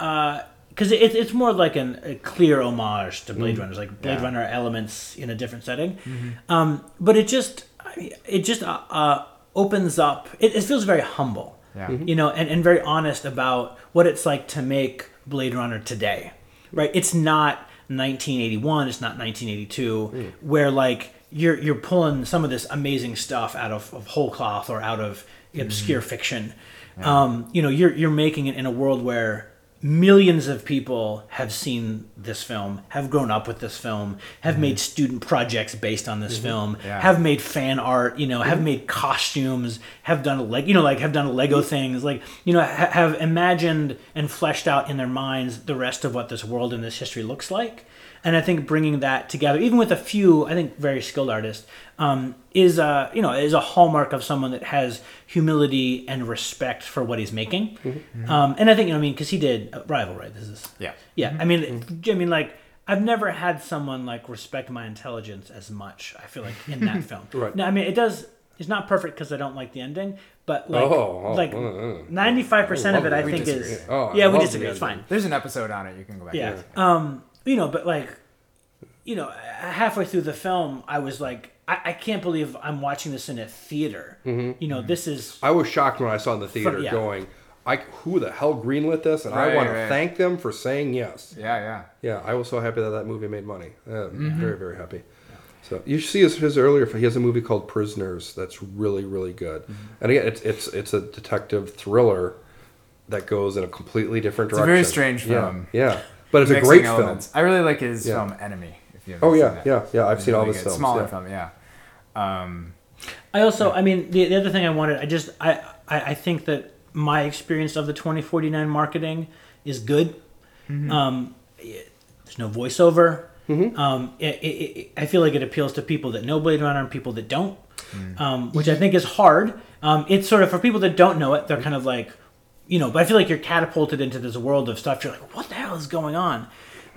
because it, it's more like an, a clear homage to Mm-hmm. Blade Runners, like Blade Yeah. Runner elements in a different setting. Um, but it just it just uh, uh, opens up. It, it feels very humble Yeah. Mm-hmm. you know, and, and very honest about what it's like to make Blade Runner today, right? It's not 1981, it's not 1982, where like you're you're pulling some of this amazing stuff out of, of whole cloth or out of obscure fiction. Um, you know, you're you're making it in a world where millions of people have seen this film, have grown up with this film, have mm-hmm. made student projects based on this mm-hmm. film, Yeah. have made fan art, you know, have mm-hmm. made costumes, have done like you know like have done Lego things, like you know ha- have imagined and fleshed out in their minds the rest of what this world and this history looks like. And I think bringing that together, even with a few, I think very skilled artists, um, is a you know is a hallmark of someone that has humility and respect for what he's making. Um, and I think you know I mean because he did uh, Arrival, right? This is Yeah. yeah, I mean, I mean, like I've never had someone like respect my intelligence as much. I feel like in that *laughs* film. Right. No, I mean it does. It's not perfect because I don't like the ending, but like Oh, oh, like uh. ninety five percent of it, I think disagree. is Oh, I yeah, we disagree. It's fine. There's an episode on it. You can go back. Yeah. to. Um, you know, but like, you know, halfway through the film, I was like, I, I can't believe I'm watching this in a theater. Mm-hmm. You know, this is I was shocked when I saw in the theater, yeah. going, "I who the hell greenlit this?" And I Right, want to thank them for saying yes. Yeah, yeah. Yeah, I was so happy that that movie made money. Uh, Mm-hmm. Very, very happy. So you should see his, his earlier. He has a movie called Prisoners that's really, really good. Mm-hmm. And again, it's it's it's a detective thriller that goes in a completely different direction. It's a very strange Yeah, film. Yeah, but it's a great elements. I really like his Yeah. film Enemy. If you film. Oh haven't yeah, seen yeah, yeah. I've It's seen all really his good. films. Smaller yeah. film, yeah. Um, I also, I mean, the, the other thing I wanted, I just, I, I, I think that my experience of the 2049 marketing is good. Um, it- there's no voiceover. Um, it, it, it, I feel like it appeals to people that know Blade Runner and people that don't, um, which I think is hard. Um, it's sort of for people that don't know it, they're kind of like, you know, but I feel like you're catapulted into this world of stuff. You're like, what the hell is going on?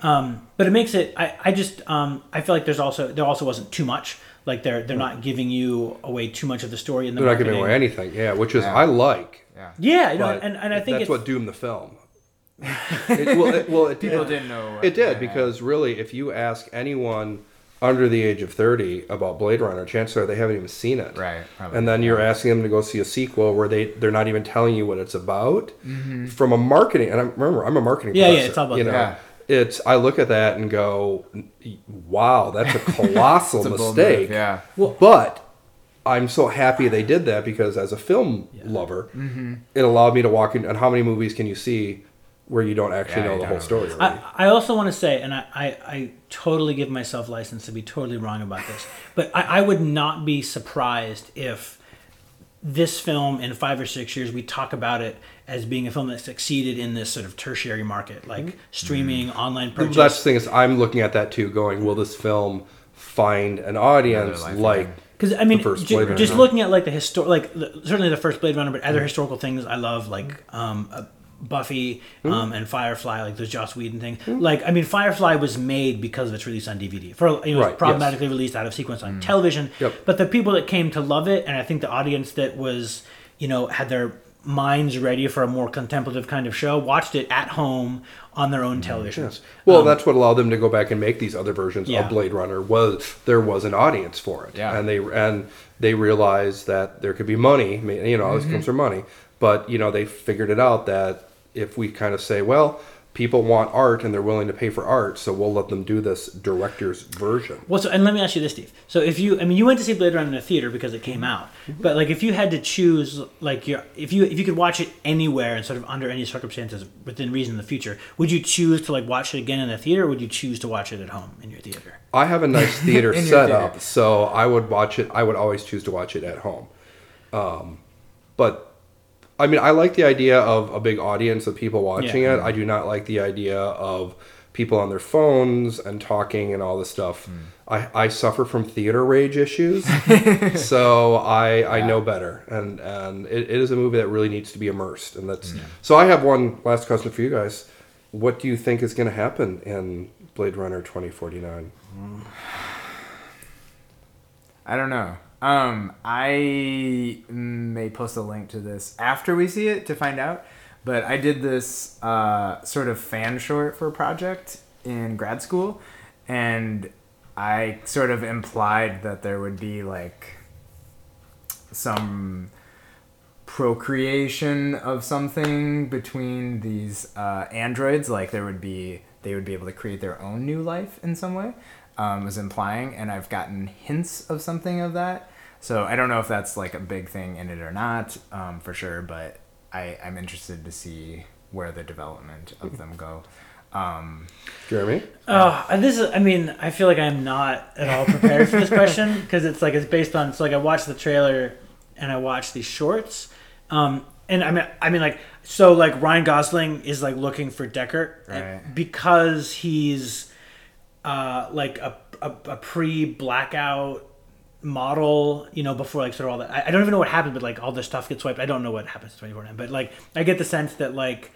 Um, but it makes it. I, I just um, I feel like there's also there also wasn't too much. Like they're they're not giving you away too much of the story in the They're not giving away anything. Yeah, which is Yeah. I like. yeah. Yeah, you know, and, and I think that's it's, what doomed the film. *laughs* it, well, it, well, it, People it, didn't know. It did yeah. because really, if you ask anyone under the age of thirty about Blade Runner, chances are they haven't even seen it. Right. Probably. And then you're asking them to go see a sequel where they they're not even telling you what it's about Mm-hmm. from a marketing. And I remember I'm a marketing. Yeah, yeah, it's all about you know. that. It's I look at that and go, wow, that's a *laughs* colossal It's a mistake. move, Yeah. But I'm so happy they did that because as a film lover, Mm-hmm. it allowed me to walk in. And how many movies can you see where you don't actually Yeah, know the whole don't. story? Already? I, I also want to say, and I, I, I totally give myself license to be totally wrong about this, but I, I would not be surprised if this film in five or six years we talk about it as being a film that succeeded in this sort of tertiary market, like streaming, online Well, purchase. That's the thing is, I'm looking at that too, going, will this film find an audience like? again. Because I mean, first ju- just looking at like the histor, like the, certainly the first Blade Runner, but other historical things I love, like um, uh, Buffy Hmm. um, and Firefly, like those Joss Whedon things. Like I mean, Firefly was made because of its release on DVD. For it Right, was problematically released out of sequence on television. Yep. But the people that came to love it, and I think the audience that was, you know, had their minds ready for a more contemplative kind of show, watched it at home on their own televisions. Well, that's what allowed them to go back and make these other versions Um, Yeah. of Blade Runner. Was there was an audience for it, Yeah. and they and they realized that there could be money. You know, Mm-hmm. this comes from money, but you know they figured it out that if we kind of say, well, people want art and they're willing to pay for art, so we'll let them do this director's version. Well, so, and let me ask you this, Steve. So, if you, I mean, you went to see Blade Runner in a theater because it came out, but like, if you had to choose, like, your, if you, if you could watch it anywhere and sort of under any circumstances within reason in the future, would you choose to like watch it again in the theater, or would you choose to watch it at home in your theater? I have a nice *laughs* theater your setup, so I would watch it. I would always choose to watch it at home. Um, but I mean, I like the idea of a big audience of people watching Yeah. it. I do not like the idea of people on their phones and talking and all this stuff. Hmm. I, I suffer from theater rage issues, *laughs* so I I know better, and and it, it is a movie that really needs to be immersed, and that's so. I have one last question for you guys. What do you think is going to happen in Blade Runner twenty forty nine? I don't know. Um, I may post a link to this after we see it to find out. But I did this uh, sort of fan short for a project in grad school, and I sort of implied that there would be like some procreation of something between these uh, androids like there would be they would be able to create their own new life in some way um, was implying and i've gotten hints of something of that so i don't know if that's like a big thing in it or not um, for sure but I, i'm interested to see where the development of them go um, Jeremy? Oh, and this is, I mean, I feel like I'm not at all prepared for this question *laughs* because it's like, it's based on, so like I watched the trailer and I watched these shorts. Um, and I mean, I mean, like, so like Ryan Gosling is like looking for Deckard Right. because he's uh, like a, a, a pre blackout model, you know, before like sort of all that. I, I don't even know what happened, but like all this stuff gets wiped. I don't know what happens to 24 But like, I get the sense that like,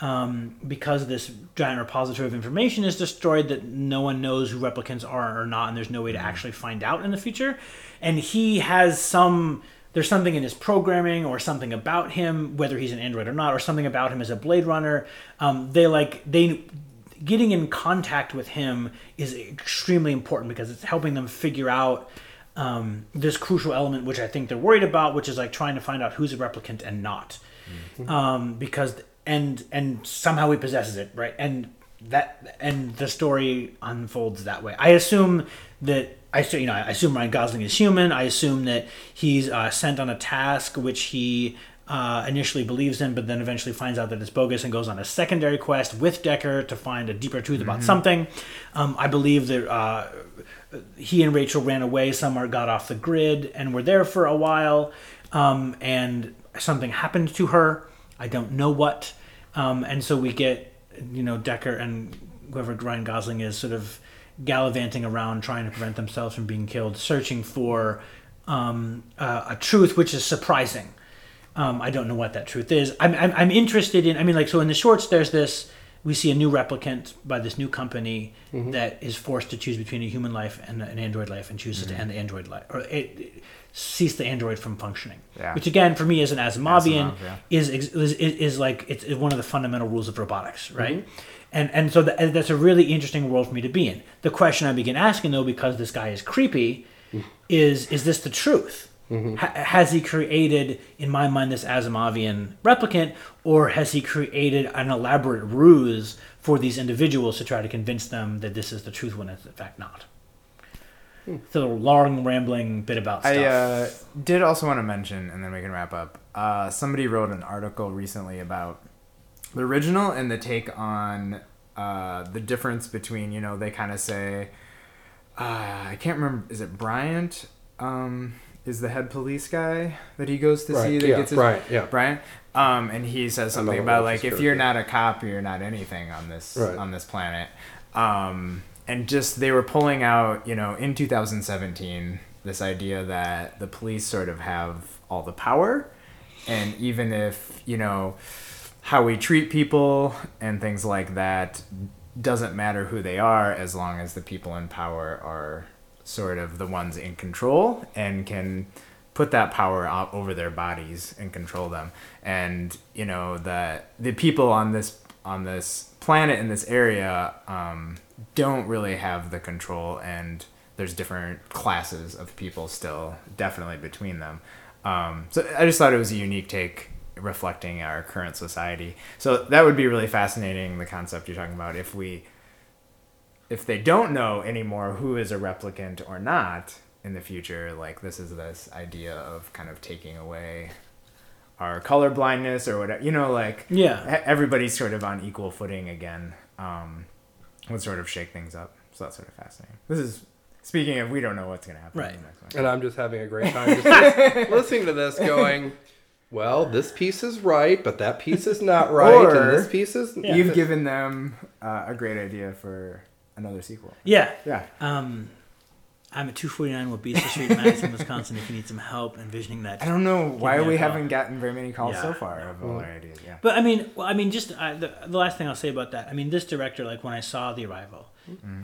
um, because this giant repository of information is destroyed, that no one knows who replicants are or not, and there's no way to actually find out in the future. And he has some. There's something in his programming or something about him, whether he's an android or not, or something about him as a Blade Runner. Um, they like they getting in contact with him is extremely important because it's helping them figure out um, this crucial element, which I think they're worried about, which is like trying to find out who's a replicant and not, um, because and and somehow he possesses it, right? And that and the story unfolds that way. I assume that I you know I assume Ryan Gosling is human. I assume that he's uh, sent on a task which he uh, initially believes in, but then eventually finds out that it's bogus and goes on a secondary quest with Decker to find a deeper truth about something. Um, I believe that uh, he and Rachel ran away somewhere, got off the grid, and were there for a while. Um, and something happened to her. I don't know what. Um, and so we get, you know, Decker and whoever Ryan Gosling is sort of gallivanting around trying to prevent themselves from being killed, searching for um, uh, a truth which is surprising. Um, I don't know what that truth is. I'm, I'm, I'm interested in, I mean, like, so in the shorts, there's this, we see a new replicant by this new company mm-hmm. that is forced to choose between a human life and an android life and chooses to mm-hmm. end the android life, or it, it cease the android from functioning. Yeah. Which, again, for me as an Asimovian, Asimov, yeah. is, is, is, is like, it's one of the fundamental rules of robotics, mm-hmm. right? And, and so that, that's a really interesting world for me to be in. The question I begin asking, though, because this guy is creepy, mm. is is this the truth? Ha- has he created, in my mind, this Asimovian replicant, or has he created an elaborate ruse for these individuals to try to convince them that this is the truth when it's in fact not? It's a long, rambling bit about stuff. I uh, did also want to mention, and then we can wrap up. Uh, somebody wrote an article recently about the original and the take on uh, the difference between, you know, they kind of say, uh, I can't remember, is it Bryant? Um, is the head police guy that he goes to see Right, that yeah, gets his Bryant, yeah. Bryant. Um, and he says something about like if you're not a cop, you're not anything on this Right. on this planet. Um, and just they were pulling out, you know, in 2017, this idea that the police sort of have all the power, and even if you know how we treat people and things like that doesn't matter who they are as long as the people in power are sort of the ones in control and can put that power out over their bodies and control them and you know that the people on this on this planet in this area um, don't really have the control and there's different classes of people still definitely between them um, so i just thought it was a unique take reflecting our current society. So that would be really fascinating. The concept you're talking about, if we, if they don't know anymore who is a replicant or not in the future, like this is this idea of kind of taking away our color blindness or whatever. You know, like Yeah. everybody's sort of on equal footing again. Um, would sort of shake things up. So that's sort of fascinating. This is speaking of we don't know what's going to happen. Right. In the next one. And I'm just having a great time just *laughs* listening to this, going, "Well, this piece is right, but that piece is not right, Or- and this piece is." You've *laughs* given them uh, a great idea for another sequel. Yeah. Yeah. Um, I'm at 249 Wabisa Street, Madison, Wisconsin. If you need some help envisioning that, I don't know why we haven't gotten very many calls Yeah. so far of all our ideas. Yeah. But I mean, well, I mean, just uh, the, the last thing I'll say about that. I mean, this director, like when I saw The Arrival,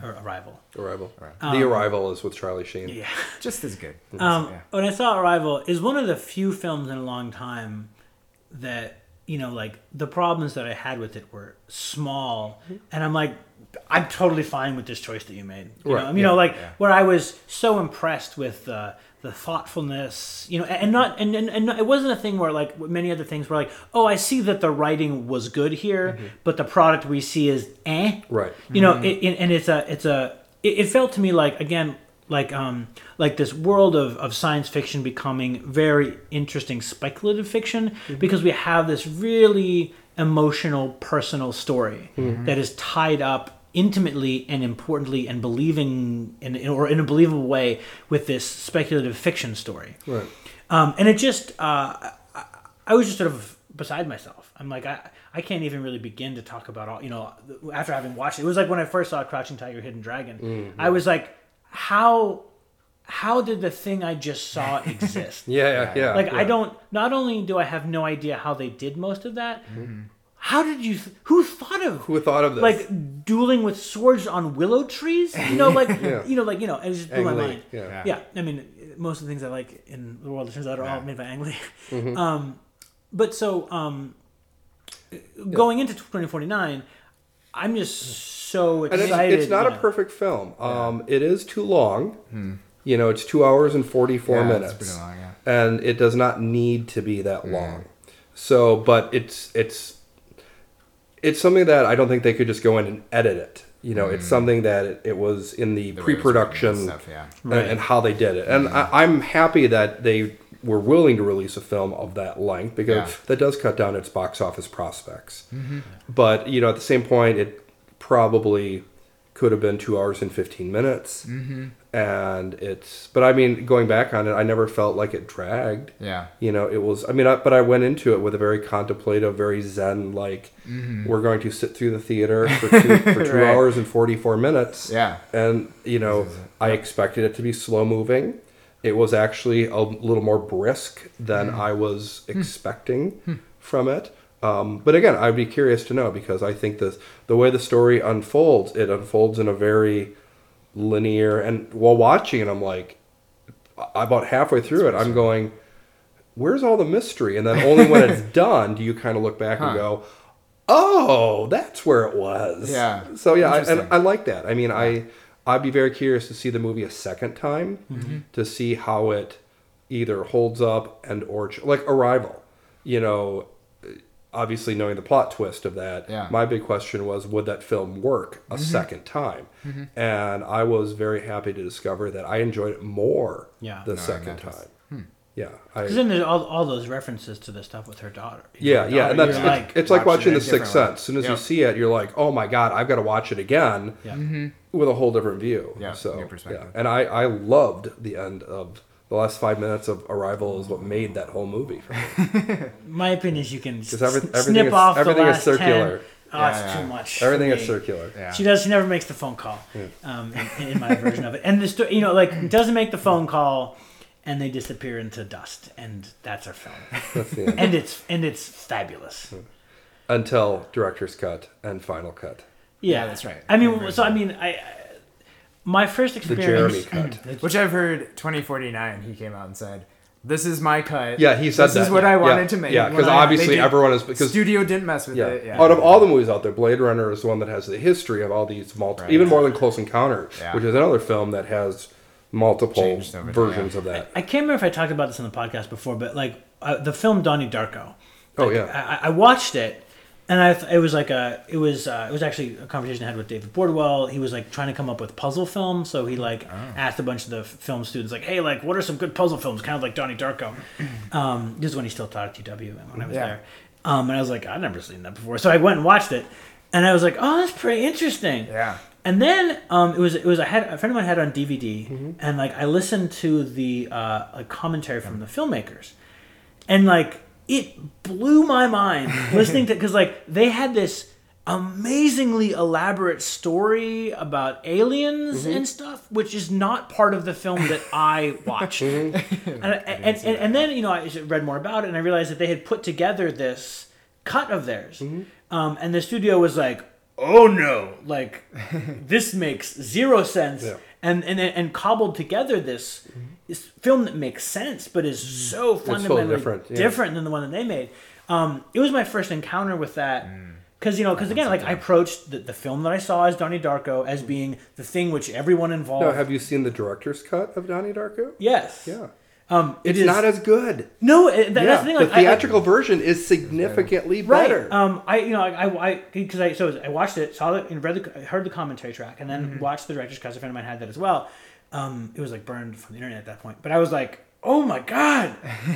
or Arrival, Arrival. Um, the Arrival is with Charlie Sheen. yeah. *laughs* Just as good. *laughs* Um, yeah. When I saw Arrival, is one of the few films in a long time that you know, like the problems that I had with it were small, and I'm like, I'm totally fine with this choice that you made. You Right, know, you know, like yeah. where I was so impressed with the the thoughtfulness, you know, and not and, and, and it wasn't a thing where like many other things were like, oh, I see that the writing was good here, but the product we see is eh Right. you know it, it, and it's a it's a it, it felt to me like again like um like this world of, of science fiction becoming very interesting speculative fiction because we have this really emotional personal story that is tied up intimately and importantly and believing in, in or in a believable way with this speculative fiction story Right. um, and it just uh, I, I was just sort of beside myself. I'm like I I can't even really begin to talk about all you know after having watched it. It was like when I first saw Crouching Tiger, Hidden Dragon. I was like, how how did the thing I just saw *laughs* exist? Yeah, yeah, yeah. like I don't. Not only do I have no idea how they did most of that. How did you? Who thought of Who thought of this? like dueling with swords on willow trees? You know, like *laughs* Yeah. you know, like you know, it just blew my Lee, mind. yeah. Yeah, I mean, most of the things I like in the world, it turns out, are all made by Ang Lee. Mm-hmm. *laughs* Um, but so um, going into 2049, I'm just so and excited. it's, it's not you a know. perfect film. Um, it is too long. You know, it's two hours and forty-four Hmm. Yeah, it's minutes, pretty long, yeah. and it does not need to be that long. So, but it's it's it's something that I don't think they could just go in and edit it. You know, it's mm. something that it, it was in the. The way it was written pre-production and stuff, yeah. Right. and how they did it. And mm. I, I'm happy that they were willing to release a film of that length because Yeah. that does cut down its box office prospects. Mm-hmm. But you know, at the same point, it probably could have been two hours and 15 minutes. Mm-hmm. And it's, but I mean, going back on it, I never felt like it dragged. Yeah. You know, it was. I mean, I, but I went into it with a very contemplative, very zen. Like, we're going to sit through the theater *laughs* for two, for two Right. hours and forty four minutes. Yeah. And you know, I expected it to be slow moving. It was actually a little more brisk than I was expecting from it. Um, but again, I'd be curious to know because I think the the way the story unfolds, it unfolds in a very linear. And while watching it, I'm like, about halfway through it, I'm going, "Where's all the mystery?" And then only when it's *laughs* done do you kind of look back and go, "Oh, that's where it was." Yeah. So yeah, I, and I like that. I mean, I I'd be very curious to see the movie a second time Mm-hmm. to see how it either holds up and or like Arrival. You know, obviously knowing the plot twist of that. Yeah. My big question was, would that film work a mm-hmm. second time? Mm-hmm. And I was very happy to discover that I enjoyed it more Yeah. the No, second that is- time. Hmm. Yeah. Because then there's all, all those references to the stuff with her daughter. Yeah, know, yeah, and that's it's, like, it's like watching watching it The Sixth. Sense. As soon as you see it, you're like, "Oh my god, I've got to watch it again." yeah. Mm-hmm. with a whole different view. Yeah, so new perspective. yeah. and I I loved the end of the last five minutes of Arrival is what made that whole movie. For me. *laughs* My opinion is you can s- every- everything snip is- off everything the is last circular. 10. Oh, Yeah, it's yeah. too much. Everything is circular. Yeah. She does. She never makes the phone call. Um, in, in my version of it, and the sto- you know, like doesn't make the phone call, and they disappear into dust, and that's our film. That's the end. and it's and it's fabulous. Until director's cut and final cut, Yeah, Yeah, that's right. I mean, so I mean, I, I my first the experience. Jeremy cut. *clears throat* Which I've heard 2049, he came out and said, This is my cut. Yeah, he said This that. is what yeah. I wanted yeah. to make. Yeah, because obviously did- everyone is because Studio didn't mess with yeah. it. Yeah. Out of all the movies out there, Blade Runner is the one that has the history of all these multiple, Right. even more than Close Encounter, Yeah. which is another film that has multiple Changed over time, versions yeah. of that. I can't remember if I talked about this on the podcast before, but like uh, the film Donnie Darko, Oh, yeah. I, I watched it, and I it was like a it was uh, it was actually a conversation I had with David Bordwell. He was like trying to come up with puzzle films, so he like Oh. asked a bunch of the film students like, hey, like what are some good puzzle films? Kind of like Donnie Darko. *clears throat* Um, this is when he still taught at UW and when I was Yeah. there. Um, and I was like, I've never seen that before, so I went and watched it, and I was like, oh, that's pretty interesting. Yeah. And then um, it was it was I had a friend of mine had it on DVD, Mm-hmm. and like I listened to the uh, commentary from the filmmakers, and like it blew my mind *laughs* listening to because like they had this amazingly elaborate story about aliens Mm-hmm. and stuff, which is not part of the film that *laughs* I watched. and, and, and, and then you know I read more about it, and I realized that they had put together this cut of theirs, Mm-hmm. um, and the studio was like, "Oh no, like *laughs* this makes zero sense," Yeah. and and and cobbled together this. This film that makes sense, but is so totally fundamentally different, yeah. different than the one that they made. Um, it was my first encounter with that. Mm. Because you know, because again, like I approached the, the film that I saw as Donnie Darko as being the thing which everyone involved. Now, have you seen the director's cut of Donnie Darko? yes. Yeah. Um, it It's is- not as good. no. It, that, yeah. that's the thing. Like, the I- I- theatrical version is significantly right. better. Um, I you know I I because I, so I watched it, saw it, and read the heard the commentary track, and then Mm-hmm. watched the director's cut. A friend of mine had that as well. Um, it was like burned from the internet at that point, but I was like. Oh my god,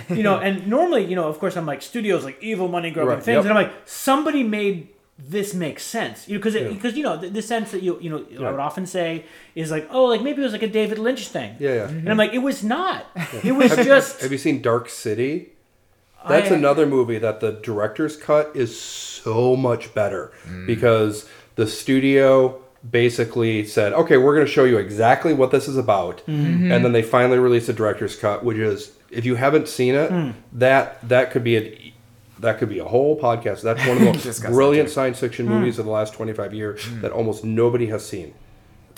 you know, and *laughs* normally, you know, of course, I'm like studios like evil money grubbing Right, things, yep. and I'm like somebody made this make sense, you know, because because you know the, the sense that you you know I would often say is like oh like maybe it was like a David Lynch thing, Yeah, yeah. and I'm like it was not, it was just Have you seen Dark City? That's I- another movie that the director's cut is so much better Mm. because the studio basically said, "Okay, we're going to show you exactly what this is about," Mm-hmm. and then they finally released the director's cut, which is if you haven't seen it, Hmm. that that could be a that could be a whole podcast. That's one of the *laughs* most brilliant science fiction Hmm. movies of the last twenty five years that almost nobody has seen.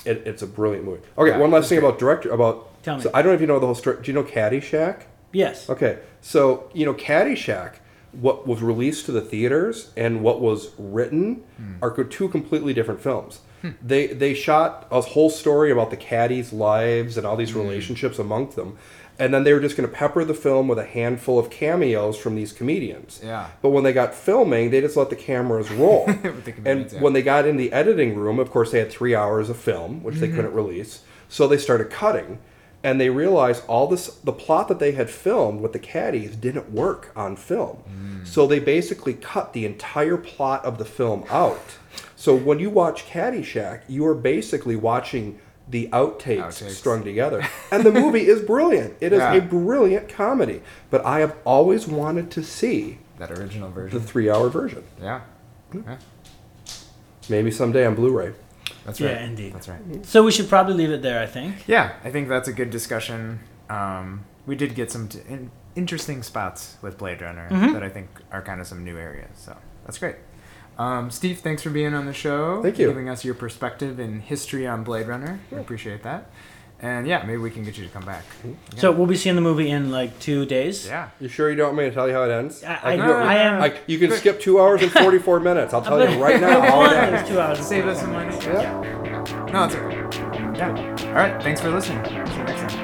It, it's a brilliant movie. Okay, Yeah, one last thing great. about director about. Tell me. So I don't know if you know the whole story. Do you know Caddyshack? yes, Okay, so you know, Caddyshack, what was released to the theaters and what was written are two completely different films. They they shot a whole story about the caddies' lives and all these mm. relationships amongst them, and then they were just going to pepper the film with a handful of cameos from these comedians. Yeah. But when they got filming, they just let the cameras roll. *laughs* The and yeah. when they got in the editing room, of course, they had three hours of film, which they mm-hmm. couldn't release. So they started cutting, and they realized all this the plot that they had filmed with the caddies didn't work on film. Mm. So they basically cut the entire plot of the film out. So when you watch Caddyshack, you are basically watching the outtakes, Outtakes. strung together. And the movie is brilliant. It is Yeah. a brilliant comedy. But I have always wanted to see That original version, the three hour version. yeah. yeah. Maybe someday on Blu ray. That's right. Yeah, indeed. That's right. so we should probably leave it there. I think. Yeah, I think that's a good discussion. Um, we did get some t- in- interesting spots with Blade Runner Mm-hmm. that I think are kind of some new areas. So that's great. Um, Steve, thanks for being on the show. Thank you. Giving us your perspective and history on Blade Runner. We appreciate that. And yeah, maybe we can get you to come back. So we'll be seeing the movie in like two days. Yeah. You sure you don't want me to tell you how it ends? I- can I- do I am- I- you can skip two hours and *laughs* 44 minutes. I'll tell you right now how it. Two hours. Save us some money. Yeah. No, it's okay. Yeah. All right. Thanks for listening. See you next time.